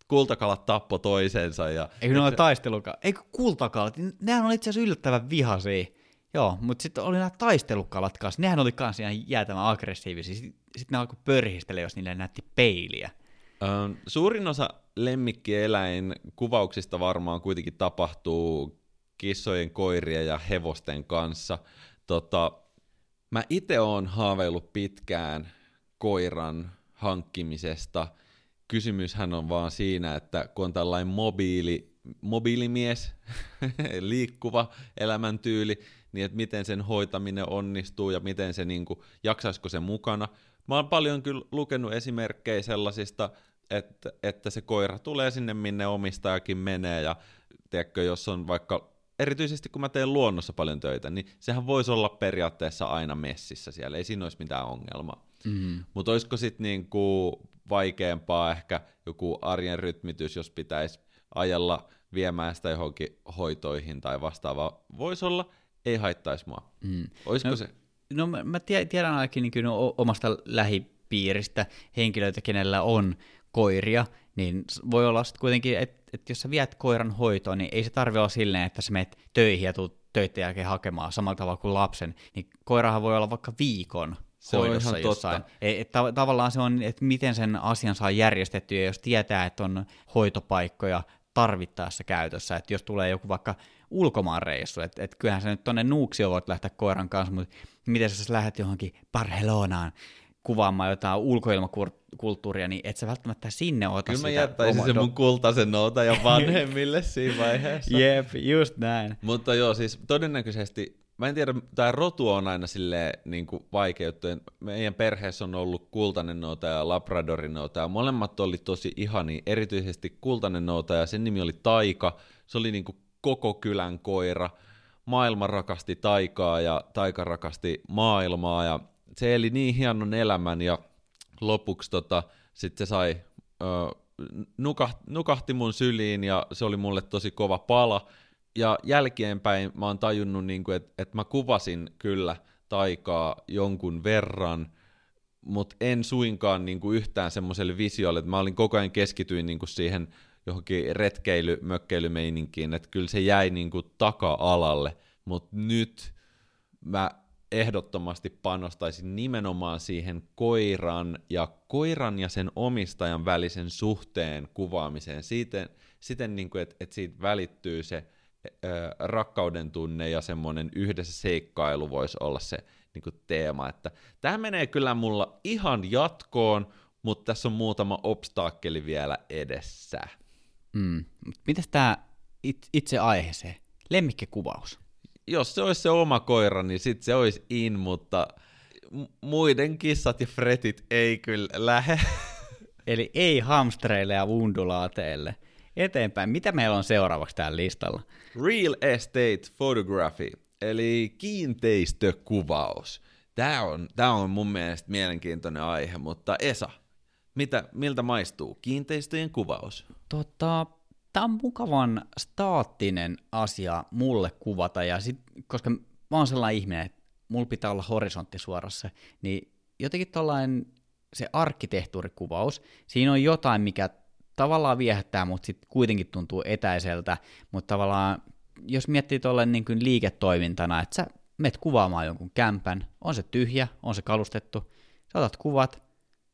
kultakalat tappo toisensa. Ja... Eikö ne ole taistelukalat? Eikö kultakalat? Nehän oli itse asiassa yllättävän vihaisia. Joo, mutta sitten oli nämä taistelukalat kanssa. Nehän oli kanssa ihan jäätävän aggressiivisia. Sitten sit ne alkoi pörhistellä, jos niille näytti peiliä. Ähm, suurin osa lemmikkieläin kuvauksista varmaan kuitenkin tapahtuu kissojen, koirien ja hevosten kanssa. Tota, mä itse oon haaveillut pitkään koiran hankkimisesta. Kysymyshän on vaan siinä, että kun on tällainen mobiili, mobiilimies, liikkuva elämäntyyli, niin että miten sen hoitaminen onnistuu ja miten se niin kuin, jaksaisiko se mukana. Mä oon paljon kyllä lukenut esimerkkejä sellaisista, että, että se koira tulee sinne, minne omistajakin menee, ja tiedätkö, jos on vaikka, erityisesti kun mä teen luonnossa paljon töitä, niin sehän voisi olla periaatteessa aina messissä siellä, ei siinä olisi mitään ongelmaa. Mm. Mutta olisiko sitten niinku vaikeampaa ehkä joku arjen rytmitys, jos pitäisi ajella viemään sitä johonkin hoitoihin tai vastaavaa. Voisi olla, ei haittaisi mua. Mm. Olisiko no, se? No mä, mä tiedän ainakin niin omasta lähipiiristä henkilöitä, kenellä on koiria, niin voi olla sitten kuitenkin, että et jos sä viet koiran hoitoon, niin ei se tarvi olla silleen, että sä menet töihin ja tuut töiden jälkeen hakemaan samalla tavalla kuin lapsen, niin koirahan voi olla vaikka viikon se on ihan jossain. Totta. Et, et, tavallaan se on, että miten sen asian saa järjestettyä, ja jos tietää, että on hoitopaikkoja tarvittaessa käytössä, että jos tulee joku vaikka ulkomaanreissu, että et kyllähän sä nyt tonne Nuuksio voit lähteä koiran kanssa, mutta miten sä lähdet johonkin Barcelonaan kuvaamaan jotain ulkoilmakulttuuria, niin et sä välttämättä sinne ota Kyllä sitä. Kyllä mä jättäisin sen mun kultaisen nouta ja vanhemmille siinä vaiheessa. Jep, just näin. Mutta joo, siis todennäköisesti, mä en tiedä, tämä rotu on aina silleen niin kuin Meidän perheessä on ollut kultainen nouta ja labradorin nouta, ja molemmat oli tosi ihani, erityisesti kultainen nouta, ja sen nimi oli Taika. Se oli niin kuin koko kylän koira. Maailma rakasti taikaa ja taika rakasti maailmaa, ja se eli niin hienon elämän ja lopuksi tota, sitten se sai, ö, nukahti, nukahti mun syliin ja se oli mulle tosi kova pala. Ja jälkeenpäin mä oon tajunnut, niin että et mä kuvasin kyllä taikaa jonkun verran, mutta en suinkaan niin kuin yhtään semmoiselle visiolle, että mä olin koko ajan keskityin niin kuin siihen johonkin retkeily, että kyllä se jäi niin kuin taka-alalle, mutta nyt mä ehdottomasti panostaisin nimenomaan siihen koiran ja koiran ja sen omistajan välisen suhteen kuvaamiseen siten, siten niin kuin, että, että siitä välittyy se ää, rakkauden tunne ja semmoinen yhdessä seikkailu voisi olla se niin kuin teema. Että tämä menee kyllä mulla ihan jatkoon, mutta tässä on muutama obstaakkeli vielä edessä. Mm. Mitäs tämä itse aiheeseen? Lemmikkikuvaus jos se olisi se oma koira, niin sitten se olisi in, mutta muiden kissat ja fretit ei kyllä lähe. Eli ei hamstreille ja undulaateille. Eteenpäin. Mitä meillä on seuraavaksi täällä listalla? Real estate photography, eli kiinteistökuvaus. Tämä on, tämä on mun mielestä mielenkiintoinen aihe, mutta Esa, mitä, miltä maistuu kiinteistöjen kuvaus? Tota, tämä on mukavan staattinen asia mulle kuvata, ja sit, koska mä oon sellainen ihminen, että mulla pitää olla horisontti suorassa, niin jotenkin tällainen se arkkitehtuurikuvaus, siinä on jotain, mikä tavallaan viehättää, mutta sitten kuitenkin tuntuu etäiseltä, mutta tavallaan jos miettii tuolle niin kuin liiketoimintana, että sä menet kuvaamaan jonkun kämpän, on se tyhjä, on se kalustettu, sä otat kuvat,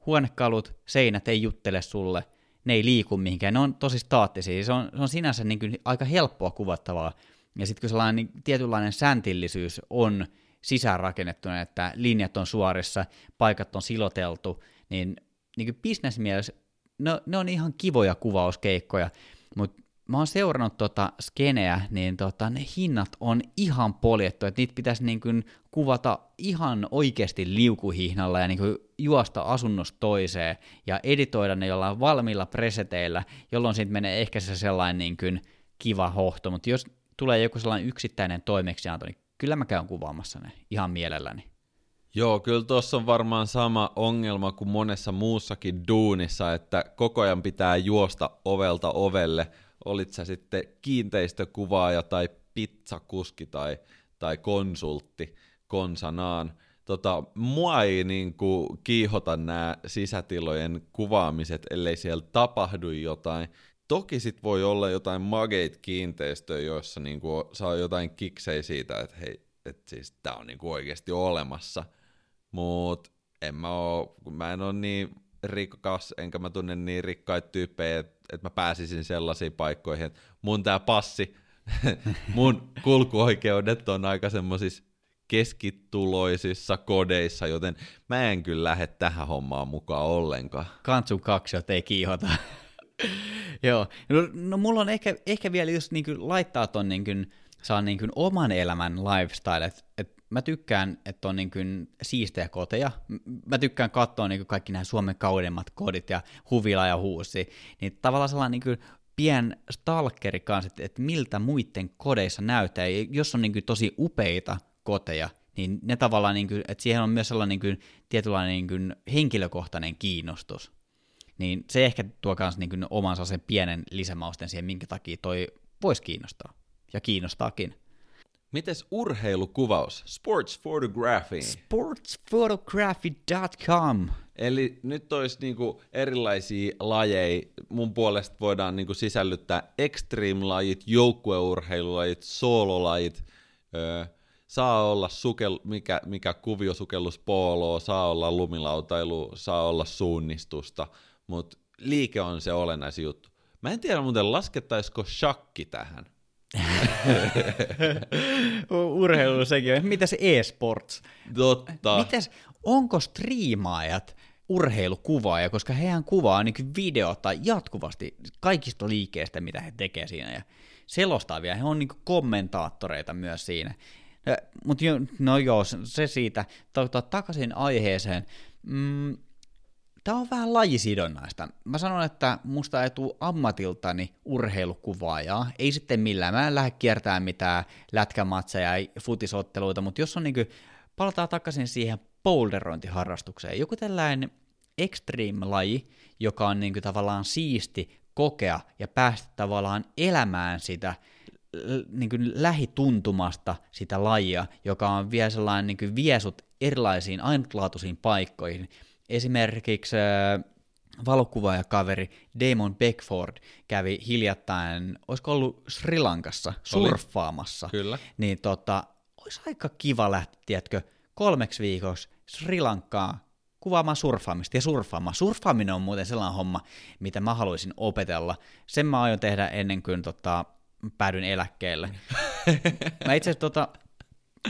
huonekalut, seinät ei juttele sulle, ne ei liiku mihinkään, ne on tosi staattisia, se on, se on sinänsä niin kuin aika helppoa kuvattavaa, ja sitten kun sellainen niin tietynlainen säntillisyys on sisäänrakennettuna, että linjat on suorissa, paikat on siloteltu, niin, niin kuin bisnesmielessä ne, ne on ihan kivoja kuvauskeikkoja, mutta mä oon seurannut tota skeneä, niin tota, ne hinnat on ihan poljettu, että niitä pitäisi niin kuin kuvata ihan oikeasti liukuhihnalla ja niin kuin juosta asunnosta toiseen ja editoida ne jollain valmiilla preseteillä, jolloin siitä menee ehkä se sellainen niin kuin kiva hohto, mutta jos tulee joku sellainen yksittäinen toimeksianto, niin kyllä mä käyn kuvaamassa ne ihan mielelläni. Joo, kyllä tuossa on varmaan sama ongelma kuin monessa muussakin duunissa, että koko ajan pitää juosta ovelta ovelle, olit sä sitten kiinteistökuvaaja tai pizzakuski tai, tai konsultti konsanaan. Tota, mua ei niin kuin, kiihota nämä sisätilojen kuvaamiset, ellei siellä tapahdu jotain. Toki sit voi olla jotain mageit kiinteistöjä, joissa niin kuin, saa jotain kiksei siitä, että hei, että siis tää on niin kuin, oikeasti olemassa. Mutta en mä oo, mä en ole niin rikas, enkä mä tunne niin rikkaita tyyppejä, että että mä pääsisin sellaisiin paikkoihin, että mun tää passi, mun kulkuoikeudet on aika semmoisissa keskituloisissa kodeissa, joten mä en kyllä lähde tähän hommaan mukaan ollenkaan. Kantsun kaksiot ei kiihota. Joo, no, no mulla on ehkä, ehkä vielä just niin laittaa ton niin kuin, saa niin kuin oman elämän lifestyle, että et mä tykkään, että on niin kuin siistejä koteja. Mä tykkään katsoa niin kuin kaikki nämä Suomen kaudemmat kodit ja huvila ja huusi. Niin tavallaan sellainen niin kuin pien stalkeri kanssa, että, että miltä muiden kodeissa näyttää. Ja jos on niin kuin tosi upeita koteja, niin ne tavallaan, niin kuin, että siihen on myös sellainen niin kuin, tietynlainen niin kuin henkilökohtainen kiinnostus. Niin se ehkä tuo myös niin kuin omansa sen pienen lisämausten siihen, minkä takia toi voisi kiinnostaa. Ja kiinnostaakin. Mites urheilukuvaus? Sports photography. Sportsphotography.com. Eli nyt olisi niinku erilaisia lajeja. Mun puolesta voidaan niinku sisällyttää extreme-lajit, joukkueurheilulajit, soololajit. Öö, saa olla sukel, mikä, mikä kuvio sukelluspooloa, saa olla lumilautailu, saa olla suunnistusta, mutta liike on se olennaisin juttu. Mä en tiedä muuten, laskettaisiko shakki tähän. Urheilu sekin on. Mitäs e-sports? Totta. Mitäs, onko striimaajat urheilukuvaaja, koska hehän kuvaa niin videota jatkuvasti kaikista liikkeistä, mitä he tekevät siinä, ja selostaa vielä. He on niin kommentaattoreita myös siinä. Mutta jo, no joo, se siitä. Takaisin aiheeseen. Mm, Tämä on vähän lajisidonnaista. Mä sanon, että musta ei tule ammatiltani urheilukuvaajaa, ei sitten millään. Mä en lähde kiertämään mitään lätkämatseja ja futisotteluita, mutta jos on niinku, palataan takaisin siihen boulderointiharrastukseen, joku tällainen extreme-laji, joka on niinku tavallaan siisti kokea ja päästä tavallaan elämään sitä niin kuin lähituntumasta sitä lajia, joka on vielä sellainen niin kuin viesut erilaisiin ainutlaatuisiin paikkoihin, Esimerkiksi äh, valokuvaajakaveri Damon Beckford kävi hiljattain, olisiko ollut Sri Lankassa surffaamassa. Oli. Kyllä. Niin tota, olisi aika kiva lähteä, tiedätkö, kolmeksi viikoksi Sri Lankaa kuvaamaan surffaamista ja surffaamaan. Surffaaminen on muuten sellainen homma, mitä mä haluaisin opetella. Sen mä aion tehdä ennen kuin tota, päädyn eläkkeelle. mä itse asiassa tota,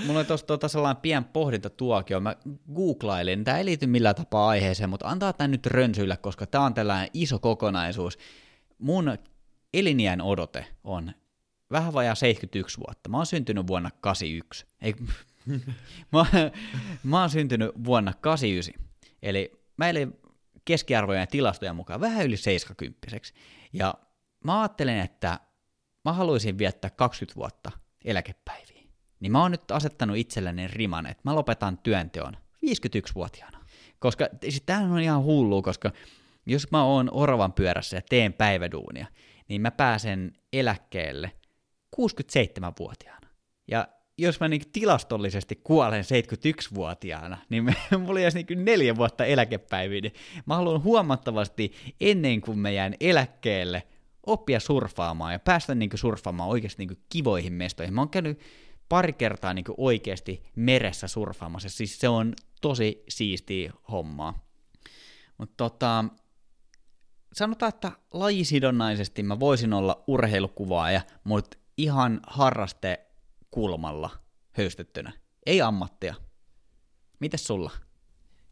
Mulla on tuossa tota sellainen pien pohdintatuokio. Mä googlailin, tämä ei liity millään tapaa aiheeseen, mutta antaa tämä nyt rönsyillä, koska tämä on tällainen iso kokonaisuus. Mun eliniän odote on vähän vajaa 71 vuotta. Mä oon syntynyt vuonna 81. Ei, mä, mä oon syntynyt vuonna 89. Eli mä elin keskiarvojen ja tilastojen mukaan vähän yli 70 Ja mä ajattelen, että mä haluaisin viettää 20 vuotta eläkepäiviä niin mä oon nyt asettanut itselleni riman, että mä lopetan työnteon 51-vuotiaana. Koska siis tämähän on ihan hullu, koska jos mä oon oravan pyörässä ja teen päiväduunia, niin mä pääsen eläkkeelle 67-vuotiaana. Ja jos mä niin tilastollisesti kuolen 71-vuotiaana, niin mulla olisi niin neljä vuotta eläkepäiviä, niin mä haluan huomattavasti ennen kuin mä jään eläkkeelle oppia surffaamaan ja päästä niin surffaamaan oikeasti niin kivoihin mestoihin. Mä oon käynyt pari kertaa niin oikeasti meressä surffaamassa, siis se on tosi siistiä hommaa. Mutta tota, sanotaan, että lajisidonnaisesti mä voisin olla urheilukuvaaja, mutta ihan harraste kulmalla höystettynä. Ei ammattia. Mites sulla?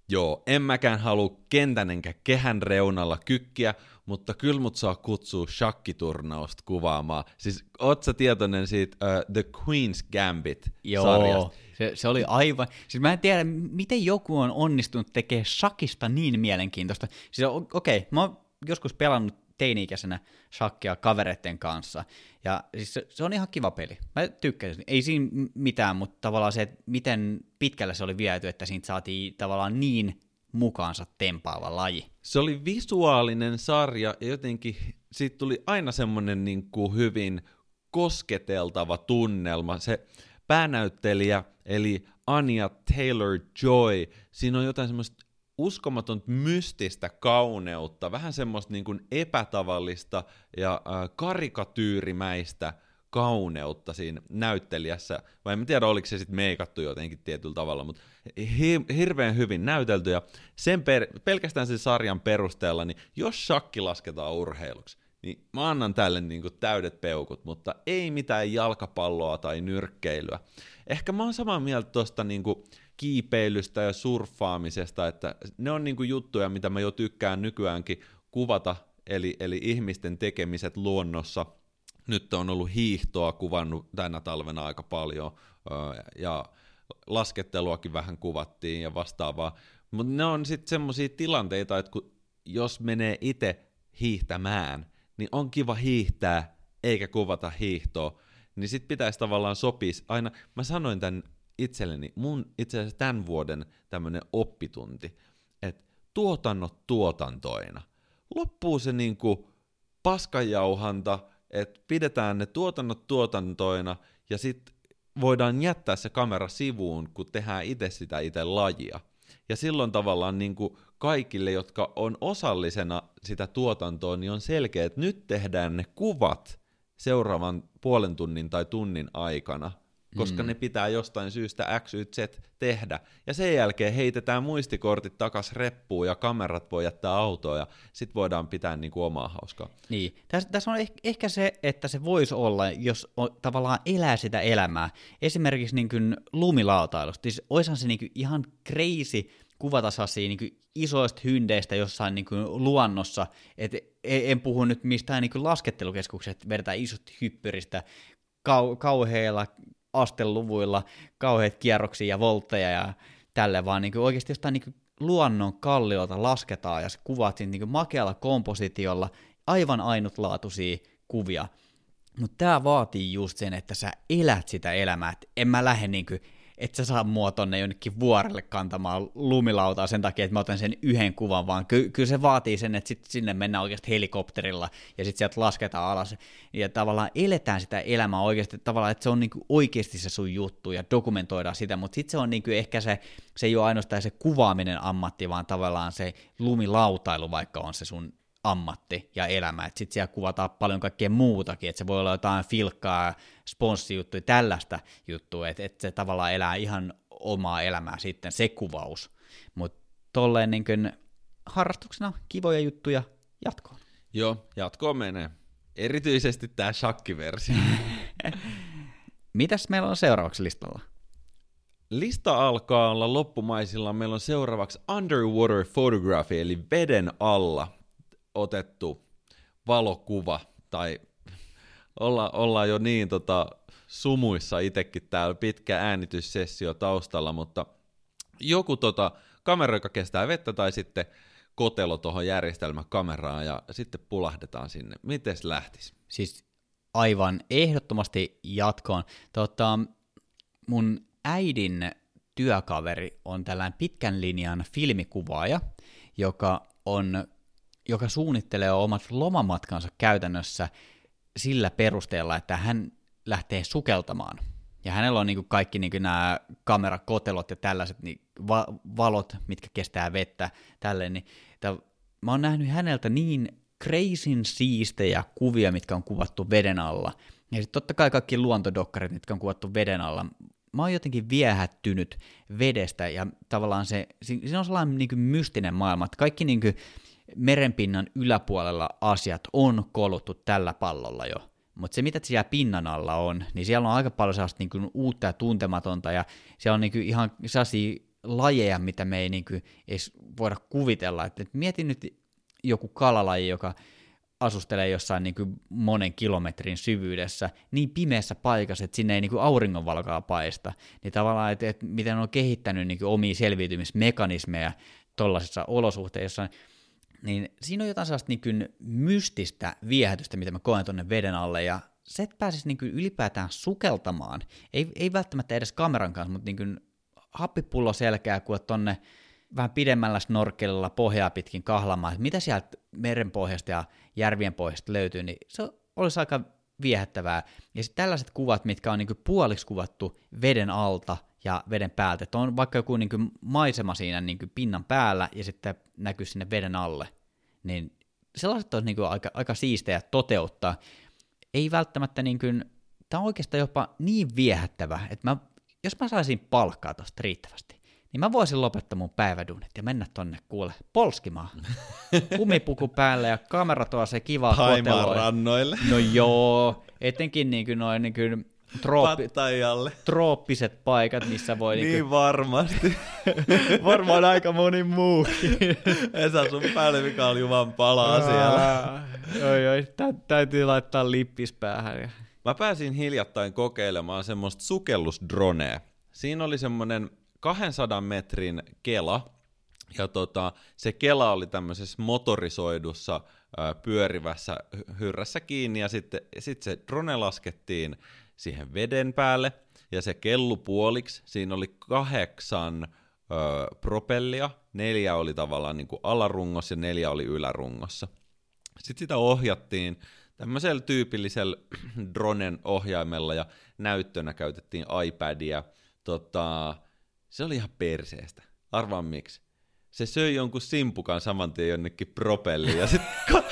Joo, en mäkään halua kentän enkä kehän reunalla kykkiä, mutta kyllä mut saa kutsua shakkiturnausta kuvaamaan. Siis oot sä tietoinen siitä uh, The Queen's Gambit-sarjasta? Joo, se, se oli aivan... Siis mä en tiedä, miten joku on onnistunut tekemään shakista niin mielenkiintoista. Siis okei, okay, mä oon joskus pelannut teini-ikäisenä shakkia kavereiden kanssa. Ja siis se, se on ihan kiva peli. Mä tykkäsin. Ei siinä mitään, mutta tavallaan se, että miten pitkälle se oli viety, että siitä saatiin tavallaan niin mukaansa tempaava laji. Se oli visuaalinen sarja ja jotenkin siitä tuli aina semmoinen niin kuin hyvin kosketeltava tunnelma. Se päänäyttelijä, eli Anya Taylor-Joy, siinä on jotain semmoista uskomaton mystistä kauneutta, vähän semmoista niin kuin epätavallista ja äh, karikatyyrimäistä kauneutta siinä näyttelijässä, vai en tiedä oliko se sitten meikattu jotenkin tietyllä tavalla, mutta hi- hirveän hyvin näytelty, ja sen per- pelkästään sen sarjan perusteella, niin jos shakki lasketaan urheiluksi, niin mä annan tälle niin kuin täydet peukut, mutta ei mitään jalkapalloa tai nyrkkeilyä. Ehkä mä oon samaa mieltä tuosta niin kuin kiipeilystä ja surffaamisesta, että ne on niinku juttuja, mitä mä jo tykkään nykyäänkin kuvata, eli, eli ihmisten tekemiset luonnossa. Nyt on ollut hiihtoa kuvannut tänä talvena aika paljon, ja lasketteluakin vähän kuvattiin ja vastaavaa. Mutta ne on sitten semmoisia tilanteita, että kun, jos menee itse hiihtämään, niin on kiva hiihtää eikä kuvata hiihtoa, niin sitten pitäisi tavallaan sopia, aina, mä sanoin tämän itselleni mun itse asiassa tämän vuoden tämmöinen oppitunti, että tuotannot tuotantoina. Loppuu se niinku paskajauhanta, että pidetään ne tuotannot tuotantoina ja sitten voidaan jättää se kamera sivuun, kun tehdään itse sitä itse lajia. Ja silloin tavallaan niin kuin kaikille, jotka on osallisena sitä tuotantoa, niin on selkeä, että nyt tehdään ne kuvat seuraavan puolen tunnin tai tunnin aikana – koska mm. ne pitää jostain syystä X, Y, Z tehdä. Ja sen jälkeen heitetään muistikortit takas reppuun ja kamerat voi jättää autoa ja sit voidaan pitää niin kuin omaa hauskaa. Niin, tässä, tässä on ehkä se, että se voisi olla, jos on, tavallaan elää sitä elämää. Esimerkiksi niin kuin lumilautailusta, siis oishan se niin kuin ihan crazy kuvata niin isoista hyndeistä jossain niin kuin luonnossa, et e, en puhu nyt mistään niin laskettelukeskukset, vedetään isot hyppyristä kau- kauheilla asteluvuilla kauheat kierroksia ja voltteja ja tälle, vaan niin kuin oikeasti jostain niin kuin luonnon kalliolta lasketaan ja sä kuvaat siinä niin makealla kompositiolla aivan ainutlaatuisia kuvia. Mutta tämä vaatii just sen, että sä elät sitä elämää, että en mä lähde niin kuin et sä saa mua tonne jonnekin vuorelle kantamaan lumilautaa sen takia, että mä otan sen yhden kuvan, vaan ky- kyllä se vaatii sen, että sit sinne mennään oikeasti helikopterilla ja sitten sieltä lasketaan alas. Ja tavallaan eletään sitä elämää oikeasti, tavallaan, että se on niinku oikeasti se sun juttu ja dokumentoidaan sitä, mutta sitten se on niinku ehkä se, se ei ole ainoastaan se kuvaaminen ammatti, vaan tavallaan se lumilautailu vaikka on se sun ammatti ja elämä, sitten siellä kuvataan paljon kaikkea muutakin, että se voi olla jotain filkkaa, sponssijuttuja, tällaista juttua, että, että se tavallaan elää ihan omaa elämää sitten, se kuvaus, mutta tolleen niin kuin harrastuksena kivoja juttuja jatkoon. Joo, jatkoon menee. Erityisesti tämä shakkiversio. Mitäs meillä on seuraavaksi listalla? Lista alkaa olla loppumaisilla. Meillä on seuraavaksi Underwater Photography, eli veden alla otettu valokuva, tai olla, ollaan jo niin tota, sumuissa itsekin täällä pitkä äänityssessio taustalla, mutta joku tota, kamera, joka kestää vettä, tai sitten kotelo tuohon järjestelmäkameraan, ja sitten pulahdetaan sinne. Mites lähtis? Siis aivan ehdottomasti jatkoon. Tota, mun äidin työkaveri on tällainen pitkän linjan filmikuvaaja, joka on joka suunnittelee omat lomamatkansa käytännössä sillä perusteella, että hän lähtee sukeltamaan. ja hänellä on niin kuin kaikki niin kuin nämä kamerakotelot ja tällaiset niin va- valot, mitkä kestää vettä, tälleen, niin että mä oon nähnyt häneltä niin crazyn siistejä kuvia, mitkä on kuvattu veden alla, ja sitten totta kai kaikki luontodokkarit, mitkä on kuvattu veden alla. Mä oon jotenkin viehättynyt vedestä ja tavallaan se, siinä on sellainen niin kuin mystinen maailma, että kaikki niin kuin merenpinnan yläpuolella asiat on koluttu tällä pallolla jo. Mutta se, mitä siellä pinnan alla on, niin siellä on aika paljon sellaista niin kuin uutta ja tuntematonta, ja siellä on niin kuin ihan sellaisia lajeja, mitä me ei niin kuin edes voida kuvitella. Et, et mieti nyt joku kalalaji, joka asustelee jossain niin kuin monen kilometrin syvyydessä niin pimeässä paikassa, että sinne ei niin kuin auringonvalkaa paista, niin tavallaan, että, että miten on kehittänyt niin kuin omia selviytymismekanismeja tuollaisissa olosuhteissa, niin siinä on jotain sellaista niin kuin mystistä viehätystä, mitä mä koen tuonne veden alle, ja se, että pääsisi niin kuin ylipäätään sukeltamaan, ei, ei välttämättä edes kameran kanssa, mutta niin kuin happipullo selkeää, kun tonne vähän pidemmällä snorkelilla pohjaa pitkin kahlamaan, että mitä sieltä merenpohjasta ja järvien pohjasta löytyy, niin se olisi aika viehättävää. Ja sitten tällaiset kuvat, mitkä on niinku puoliksi kuvattu veden alta ja veden päältä, että on vaikka joku niinku maisema siinä niinku pinnan päällä ja sitten näkyy sinne veden alle, niin sellaiset on niinku aika, aika siistejä toteuttaa. Ei välttämättä, niinku, tämä on oikeastaan jopa niin viehättävä, että mä, jos mä saisin palkkaa tuosta riittävästi, niin mä voisin lopettaa mun päiväduunit ja mennä tonne kuule polskimaan. Kumipuku päälle ja kamera tuo se kiva Haimaan rannoille. No joo, etenkin niin kuin noin niin kuin trooppi, trooppiset paikat, missä voi... Niin, niin varmasti. Varmaan aika moni muukin. Esa sun päälle, mikä oli juman palaa siellä. Oi, oi, tä, täytyy laittaa lippis päähän. Mä pääsin hiljattain kokeilemaan semmoista sukellusdronea. Siinä oli semmoinen 200 metrin kela, ja tota, se kela oli tämmöisessä motorisoidussa pyörivässä hyrrässä kiinni, ja sitten sit se drone laskettiin siihen veden päälle, ja se kellu puoliksi, siinä oli kahdeksan ö, propellia, neljä oli tavallaan niin kuin alarungossa ja neljä oli ylärungossa. Sitten sitä ohjattiin tämmöisellä tyypillisellä dronen ohjaimella ja näyttönä käytettiin iPadia. Tota, se oli ihan perseestä. Arvaan miksi. Se söi jonkun simpukan saman tien jonnekin propelliin ja sitten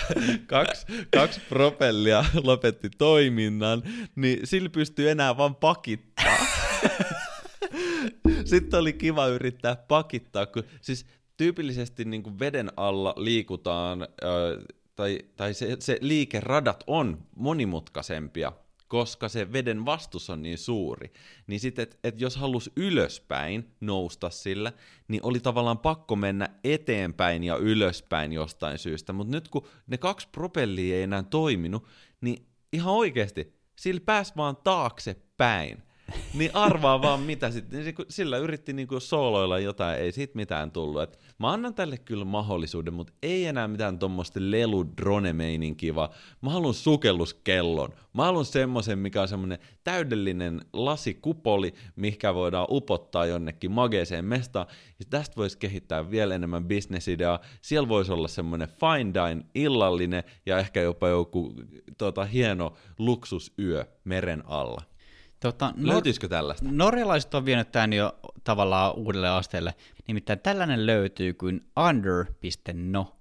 kaksi, kaksi propellia lopetti toiminnan, niin sillä pystyi enää vaan pakittaa. sitten oli kiva yrittää pakittaa, kun siis tyypillisesti niin kuin veden alla liikutaan, tai, tai se, se liikeradat on monimutkaisempia koska se veden vastus on niin suuri. Niin sitten, että et jos halus ylöspäin nousta sillä, niin oli tavallaan pakko mennä eteenpäin ja ylöspäin jostain syystä. Mutta nyt kun ne kaksi propellia ei enää toiminut, niin ihan oikeasti, sillä pääsi vaan taakse päin. Niin arvaa vaan mitä sitten. Niin sillä yritti niinku sooloilla jotain, ei siitä mitään tullut. Et mä annan tälle kyllä mahdollisuuden, mutta ei enää mitään tuommoista lelu drone vaan mä haluan sukelluskellon. Mä haluan semmoisen, mikä on semmoinen täydellinen lasikupoli, mikä voidaan upottaa jonnekin mageeseen mestaan. Ja tästä voisi kehittää vielä enemmän bisnesideaa. Siellä voisi olla semmoinen fine dine illallinen ja ehkä jopa joku tota, hieno luksusyö meren alla. Tota, Löytyisikö tällaista? Norjalaiset on vienyt tämän jo tavallaan uudelle asteelle. Nimittäin tällainen löytyy kuin under.no.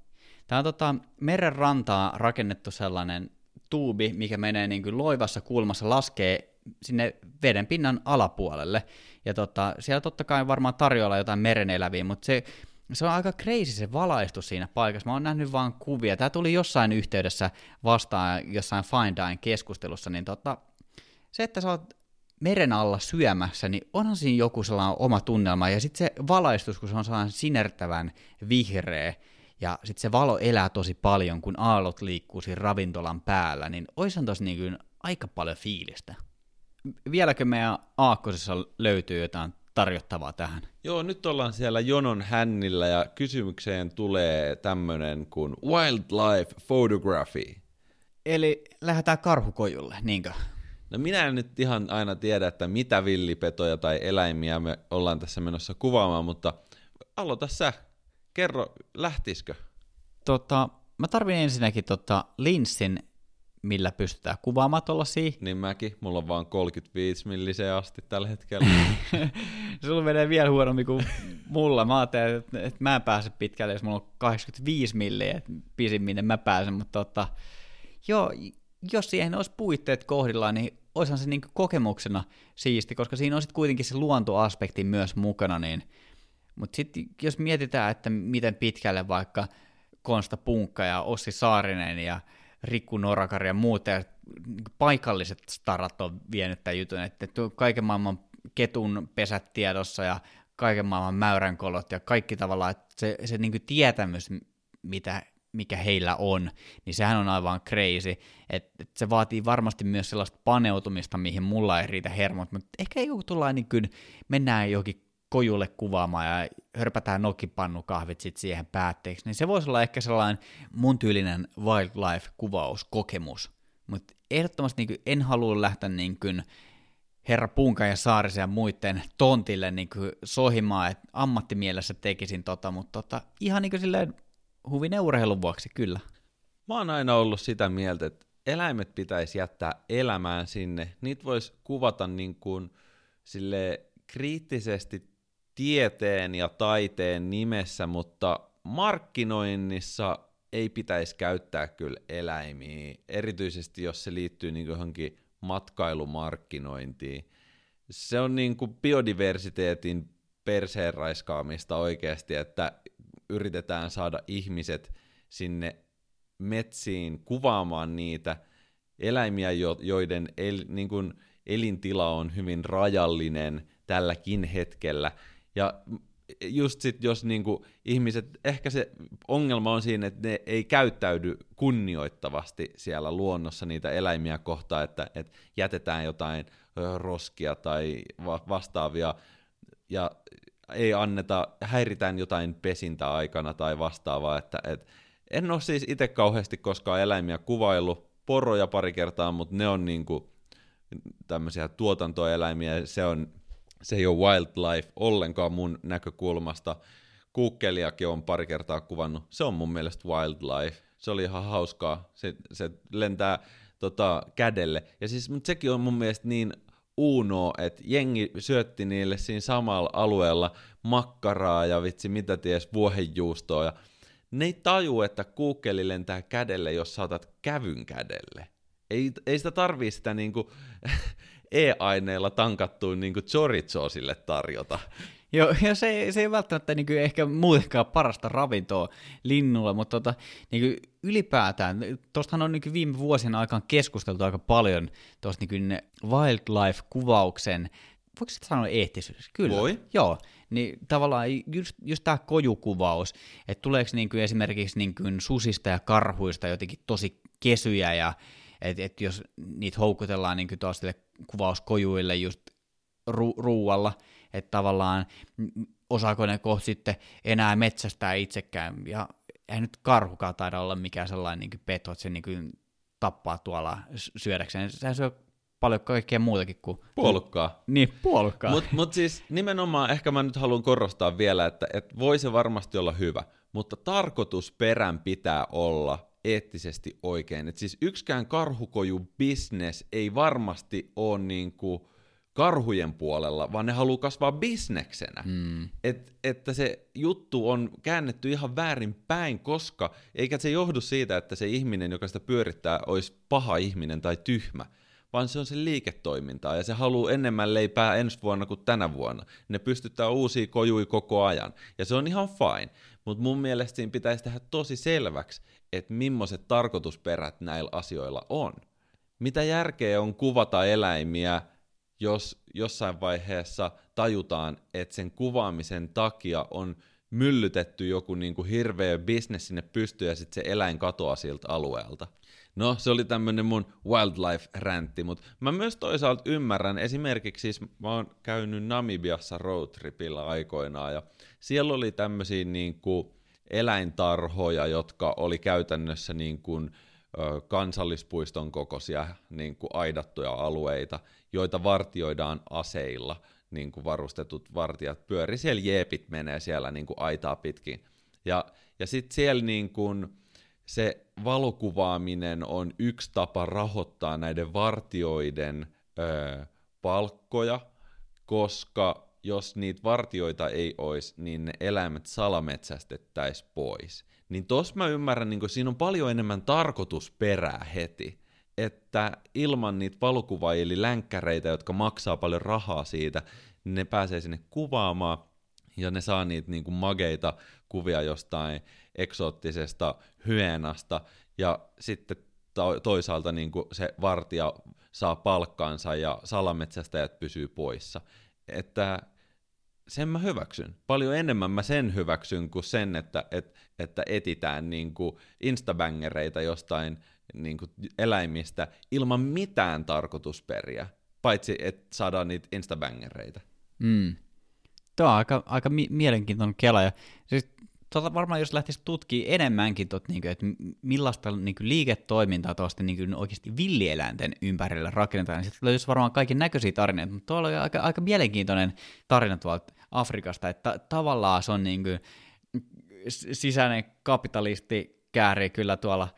Tämä on tota, meren rantaa rakennettu sellainen tuubi, mikä menee niin kuin loivassa kulmassa, laskee sinne veden pinnan alapuolelle. Ja tota, siellä totta kai varmaan tarjolla jotain mereneläviä, mutta se, se on aika crazy se valaistus siinä paikassa. Mä oon nähnyt vaan kuvia. Tämä tuli jossain yhteydessä vastaan jossain Fine Dine keskustelussa, niin tota, se, että sä oot meren alla syömässä, niin onhan siinä joku sellainen oma tunnelma, ja sitten se valaistus, kun se on sellainen sinertävän vihreä, ja sitten se valo elää tosi paljon, kun aallot liikkuu siinä ravintolan päällä, niin oishan tosi niin kuin aika paljon fiilistä. Vieläkö meidän aakkosessa löytyy jotain tarjottavaa tähän? Joo, nyt ollaan siellä jonon hännillä ja kysymykseen tulee tämmönen kuin wildlife photography. Eli lähdetään karhukojulle, niinkö? No minä en nyt ihan aina tiedä, että mitä villipetoja tai eläimiä me ollaan tässä menossa kuvaamaan, mutta aloita sä. Kerro, lähtisikö? Tota, mä tarvin ensinnäkin tota linssin millä pystytään kuvaamaan tuollaisia. Niin mäkin, mulla on vaan 35 milliseen asti tällä hetkellä. Sulla menee vielä huonommin kuin mulla. Mä ajattelin, että, että mä en pääse pitkälle, jos mulla on 85 milliä, että pisimmin mä pääsen, mutta tota, joo, jos siihen olisi puitteet kohdillaan, niin olisihan se niin kokemuksena siisti, koska siinä on sitten kuitenkin se luontoaspekti myös mukana, niin mutta sitten jos mietitään, että miten pitkälle vaikka Konsta Punkka ja Ossi Saarinen ja Rikku Norakari ja muut ja niin paikalliset starat on vienyt tämän jutun, että kaiken maailman ketun pesät tiedossa ja kaiken maailman mäyränkolot ja kaikki tavallaan, että se, se niin tietämys, mitä, mikä heillä on, niin sehän on aivan crazy. että et se vaatii varmasti myös sellaista paneutumista, mihin mulla ei riitä hermot, mutta ehkä joku tullaan niin kuin, mennään johonkin kojulle kuvaamaan ja hörpätään nokipannukahvit sit siihen päätteeksi, niin se voisi olla ehkä sellainen mun tyylinen wildlife-kuvauskokemus. Mutta ehdottomasti niin en halua lähteä niin kuin herra Punkan ja Saarisen ja muiden tontille niin kuin sohimaan, että ammattimielessä tekisin tota, mutta tota, ihan niin kuin silleen huvin urheilun vuoksi kyllä. Mä oon aina ollut sitä mieltä, että eläimet pitäisi jättää elämään sinne. Niitä voisi kuvata niin kuin sille kriittisesti tieteen ja taiteen nimessä, mutta markkinoinnissa ei pitäisi käyttää kyllä eläimiä, erityisesti jos se liittyy niin johonkin matkailumarkkinointiin. Se on niin kuin biodiversiteetin perseen raiskaamista oikeasti, että yritetään saada ihmiset sinne metsiin kuvaamaan niitä eläimiä, joiden el, niin kuin elintila on hyvin rajallinen tälläkin hetkellä, ja just sit, jos niinku ihmiset, ehkä se ongelma on siinä, että ne ei käyttäydy kunnioittavasti siellä luonnossa niitä eläimiä kohtaan, että, että jätetään jotain roskia tai vastaavia, ja ei anneta, häiritään jotain pesintäaikana tai vastaavaa, että et, en ole siis itse kauheasti koskaan eläimiä kuvaillut, poroja pari kertaa, mutta ne on niinku tämmöisiä tuotantoeläimiä, se on se ei ole wildlife ollenkaan mun näkökulmasta. Kuukkeliakin on pari kertaa kuvannut. Se on mun mielestä wildlife. Se oli ihan hauskaa. Se, se lentää tota, kädelle. Ja siis, mutta sekin on mun mielestä niin uuno, että jengi syötti niille siinä samalla alueella makkaraa ja vitsi mitä ties vuohenjuustoa. Ja ne ei taju, että kuukkeli lentää kädelle, jos saatat kävyn kädelle. Ei, ei sitä tarvii sitä niinku e-aineilla tankattuun niin chorizoosille tarjota. Joo, ja se, se ei välttämättä niin kuin, ehkä muutenkaan parasta ravintoa linnulle, mutta tota, niin kuin, ylipäätään, tuostahan on niin kuin, viime vuosien aikaan keskusteltu aika paljon tuosta niin wildlife-kuvauksen, voiko sitä sanoa eettisyys? Kyllä. Voi. Joo, niin tavallaan just, just tämä kojukuvaus, että tuleeko niin kuin esimerkiksi niin kuin susista ja karhuista jotenkin tosi kesyjä ja että et jos niitä houkutellaan niin tuollaisille kuvauskojuille just ru- ruualla, että tavallaan osaako ne kohta sitten enää metsästää itsekään, ja ei nyt karhukaan taida olla mikään sellainen niin peto, että se niin tappaa tuolla syödäkseen. Sehän syö paljon kaikkea muutakin kuin... Puolukkaa. Niin, puolukkaa. Mutta mut siis nimenomaan ehkä mä nyt haluan korostaa vielä, että et voi se varmasti olla hyvä, mutta tarkoitusperän pitää olla eettisesti oikein. Et siis yksikään karhukoju business ei varmasti ole niinku karhujen puolella, vaan ne haluaa kasvaa bisneksenä. Mm. Et, että se juttu on käännetty ihan väärin päin, koska eikä se johdu siitä, että se ihminen, joka sitä pyörittää, olisi paha ihminen tai tyhmä, vaan se on se liiketoimintaa ja se haluaa enemmän leipää ensi vuonna kuin tänä vuonna. Ne pystyttää uusia kojui koko ajan ja se on ihan fine, mutta mun mielestä siinä pitäisi tehdä tosi selväksi, että millaiset tarkoitusperät näillä asioilla on. Mitä järkeä on kuvata eläimiä, jos jossain vaiheessa tajutaan, että sen kuvaamisen takia on myllytetty joku niin kuin hirveä bisnes sinne pystyyn ja sitten se eläin katoaa siltä alueelta. No, se oli tämmönen mun wildlife-räntti, mutta mä myös toisaalta ymmärrän, esimerkiksi siis mä oon käynyt Namibiassa roadtripillä aikoinaan, ja siellä oli tämmöisiä niin kuin eläintarhoja, jotka oli käytännössä niin kuin, kansallispuiston kokoisia niin kuin aidattuja alueita, joita vartioidaan aseilla, niin kuin varustetut vartijat pyöri siellä jeepit menee siellä niin kuin aitaa pitkin. Ja, ja sitten siellä niin kuin, se valokuvaaminen on yksi tapa rahoittaa näiden vartioiden ö, palkkoja, koska jos niitä vartioita ei olisi, niin ne eläimet salametsästettäisiin pois. Niin tos mä ymmärrän, niin siinä on paljon enemmän tarkoitusperää heti, että ilman niitä valokuvaajia eli länkkäreitä, jotka maksaa paljon rahaa siitä, niin ne pääsee sinne kuvaamaan, ja ne saa niitä niin kuin mageita kuvia jostain eksoottisesta hyenasta, ja sitten to- toisaalta niin kuin se vartija saa palkkaansa ja salametsästäjät pysyy poissa. Että sen mä hyväksyn. Paljon enemmän mä sen hyväksyn kuin sen, että, että, että etitään niin kuin instabangereita jostain niin kuin eläimistä ilman mitään tarkoitusperiä, paitsi että saadaan niitä instabangereita. Mm. Tuo on aika, aika mi- mielenkiintoinen kela. Ja siis, tota varmaan jos lähtisi tutkimaan enemmänkin, tot, niin kuin, että millaista niin kuin liiketoimintaa tuosta niin kuin oikeasti villieläinten ympärillä rakennetaan, niin sitten löytyisi varmaan kaiken näköisiä tarinoita, mutta tuolla on aika, aika mielenkiintoinen tarina tuolta Afrikasta, että tavallaan se on niin kuin, sisäinen kapitalisti käärii kyllä tuolla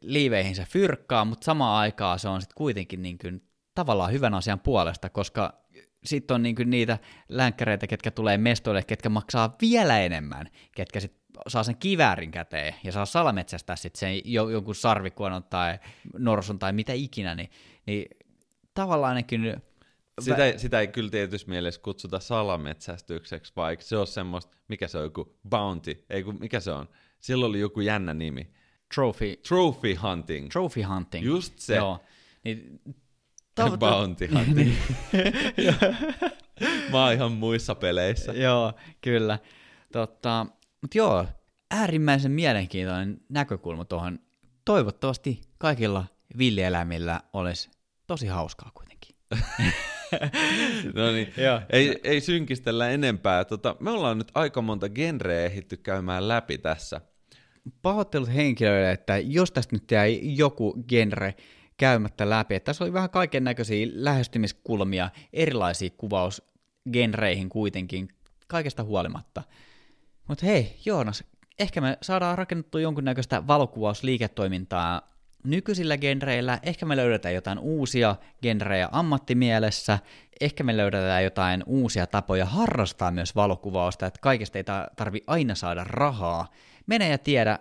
liiveihinsä fyrkkaa, mutta samaan aikaan se on sitten kuitenkin niin kuin, tavallaan hyvän asian puolesta, koska sitten on niin niitä länkkäreitä, ketkä tulee mestoille, ketkä maksaa vielä enemmän, ketkä sitten saa sen kiväärin käteen ja saa salametsästää sitten sen jonkun sarvikuonon tai norsun tai mitä ikinä, niin, niin tavallaan nekin sitä, sitä ei kyllä tietysti mielessä kutsuta salametsästykseksi, vaikka se on semmoista, mikä se on, joku bounty, ei kun, mikä se on? Sillä oli joku jännä nimi. Trophy. Trophy hunting. Trophy hunting. Just se. Joo. Niin, tav- bounty hunting. Mä oon ihan muissa peleissä. joo, kyllä. Totta, mutta joo, äärimmäisen mielenkiintoinen näkökulma tuohon. Toivottavasti kaikilla villieläimillä olisi tosi hauskaa kuitenkin. no niin, ei, ei synkistellä enempää. Tota, me ollaan nyt aika monta genreä ehditty käymään läpi tässä. Pahoittelut henkilöille, että jos tästä nyt jäi joku genre käymättä läpi, että tässä oli vähän kaiken näköisiä lähestymiskulmia, erilaisia kuvausgenreihin kuitenkin, kaikesta huolimatta. Mutta hei, Joonas, ehkä me saadaan rakennettua jonkunnäköistä valokuvausliiketoimintaa nykyisillä genreillä, ehkä me löydetään jotain uusia genrejä ammattimielessä, ehkä me löydetään jotain uusia tapoja harrastaa myös valokuvausta, että kaikesta ei tarvi aina saada rahaa. Mene ja tiedä,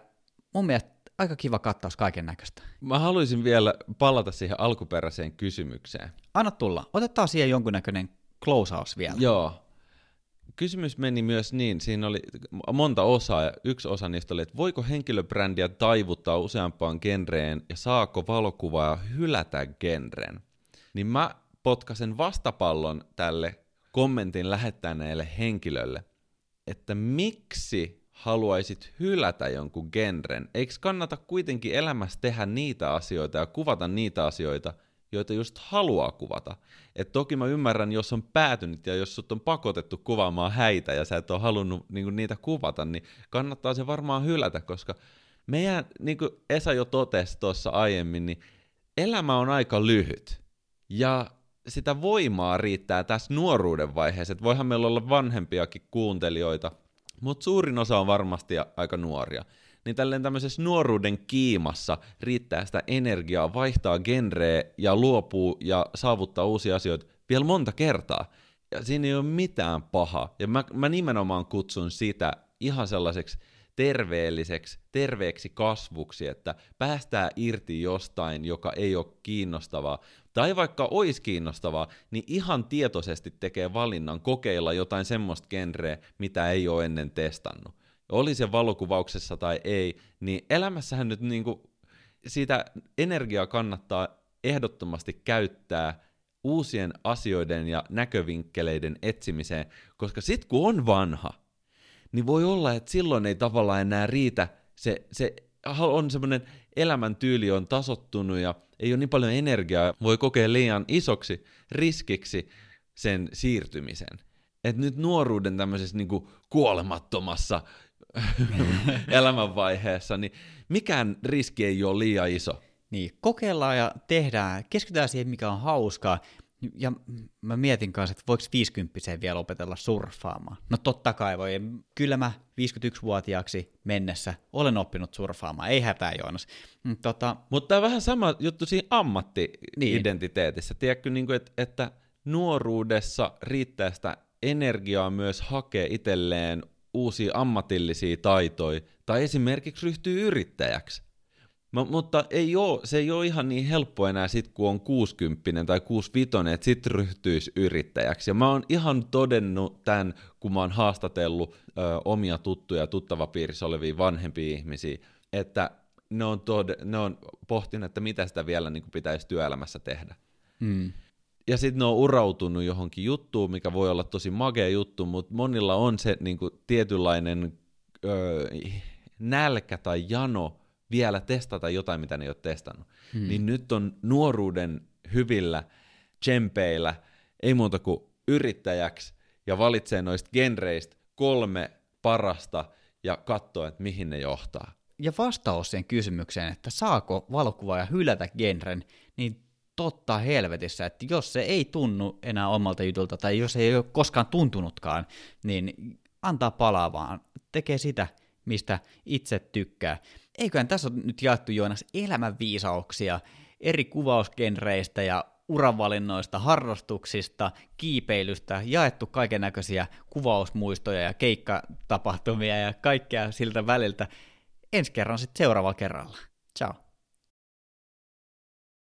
mun mielestä aika kiva kattaus kaiken näköistä. Mä haluaisin vielä palata siihen alkuperäiseen kysymykseen. Anna tulla. Otetaan siihen jonkunnäköinen closeaus vielä. Joo kysymys meni myös niin, siinä oli monta osaa, ja yksi osa niistä oli, että voiko henkilöbrändiä taivuttaa useampaan genreen, ja saako valokuvaa hylätä genren? Niin mä potkasen vastapallon tälle kommentin lähettäneelle henkilölle, että miksi haluaisit hylätä jonkun genren? Eikö kannata kuitenkin elämässä tehdä niitä asioita ja kuvata niitä asioita, joita just haluaa kuvata. Et toki mä ymmärrän, jos on päätynyt ja jos sut on pakotettu kuvaamaan häitä ja sä et ole halunnut niinku, niitä kuvata, niin kannattaa se varmaan hylätä, koska meidän, niin kuin Esa jo totesi tuossa aiemmin, niin elämä on aika lyhyt. Ja sitä voimaa riittää tässä nuoruuden vaiheessa, että voihan meillä olla vanhempiakin kuuntelijoita, mutta suurin osa on varmasti aika nuoria niin tälleen tämmöisessä nuoruuden kiimassa riittää sitä energiaa, vaihtaa genreä ja luopuu ja saavuttaa uusia asioita vielä monta kertaa. Ja siinä ei ole mitään pahaa. Ja mä, mä nimenomaan kutsun sitä ihan sellaiseksi terveelliseksi, terveeksi kasvuksi, että päästää irti jostain, joka ei ole kiinnostavaa, tai vaikka olisi kiinnostavaa, niin ihan tietoisesti tekee valinnan kokeilla jotain semmoista genreä, mitä ei ole ennen testannut. Oli se valokuvauksessa tai ei, niin elämässähän nyt niinku siitä energiaa kannattaa ehdottomasti käyttää uusien asioiden ja näkövinkkeleiden etsimiseen, koska sit kun on vanha, niin voi olla, että silloin ei tavallaan enää riitä, se, se on semmoinen elämäntyyli on tasottunut ja ei ole niin paljon energiaa, voi kokea liian isoksi riskiksi sen siirtymisen. Et nyt nuoruuden tämmöisessä niin kuolemattomassa elämänvaiheessa, niin mikään riski ei ole liian iso. Niin, kokeillaan ja tehdään, keskitytään siihen, mikä on hauskaa. Ja mä mietin kanssa, että voiko 50 vielä opetella surffaamaan. No totta kai voi. Kyllä mä 51-vuotiaaksi mennessä olen oppinut surffaamaan. Ei hätää, Joonas. Mm, tota... Mutta tämä on vähän sama juttu siinä ammatti-identiteetissä. Niin. Tiedätkö, niin kuin, että, että nuoruudessa riittää sitä energiaa myös hakea itselleen uusia ammatillisia taitoja, tai esimerkiksi ryhtyy yrittäjäksi. M- mutta ei oo, se ei ole ihan niin helppo enää sit, kun on 60 tai 65, että sit ryhtyisi yrittäjäksi. Ja mä oon ihan todennut tämän, kun mä oon haastatellut ö, omia tuttuja tuttavapiirissä olevia vanhempia ihmisiä, että ne on, tod- ne on pohtinut, että mitä sitä vielä niin pitäisi työelämässä tehdä. Mm. Ja sitten ne on urautunut johonkin juttuun, mikä voi olla tosi magea juttu, mutta monilla on se niin kuin, tietynlainen ö, nälkä tai jano vielä testata jotain, mitä ne ei ole testannut. Hmm. Niin nyt on nuoruuden hyvillä tsempeillä, ei muuta kuin yrittäjäksi, ja valitsee noista genreistä kolme parasta ja katsoa, että mihin ne johtaa. Ja vastaus siihen kysymykseen, että saako valokuvaaja hylätä genren, niin totta helvetissä, että jos se ei tunnu enää omalta jutulta, tai jos ei ole koskaan tuntunutkaan, niin antaa palaa vaan, tekee sitä, mistä itse tykkää. Eiköhän tässä ole nyt jaettu Joonas elämänviisauksia eri kuvausgenreistä ja uravalinnoista, harrastuksista, kiipeilystä, jaettu kaiken näköisiä kuvausmuistoja ja keikkatapahtumia ja kaikkea siltä väliltä. Ensi kerran sitten seuraavalla kerralla. Ciao.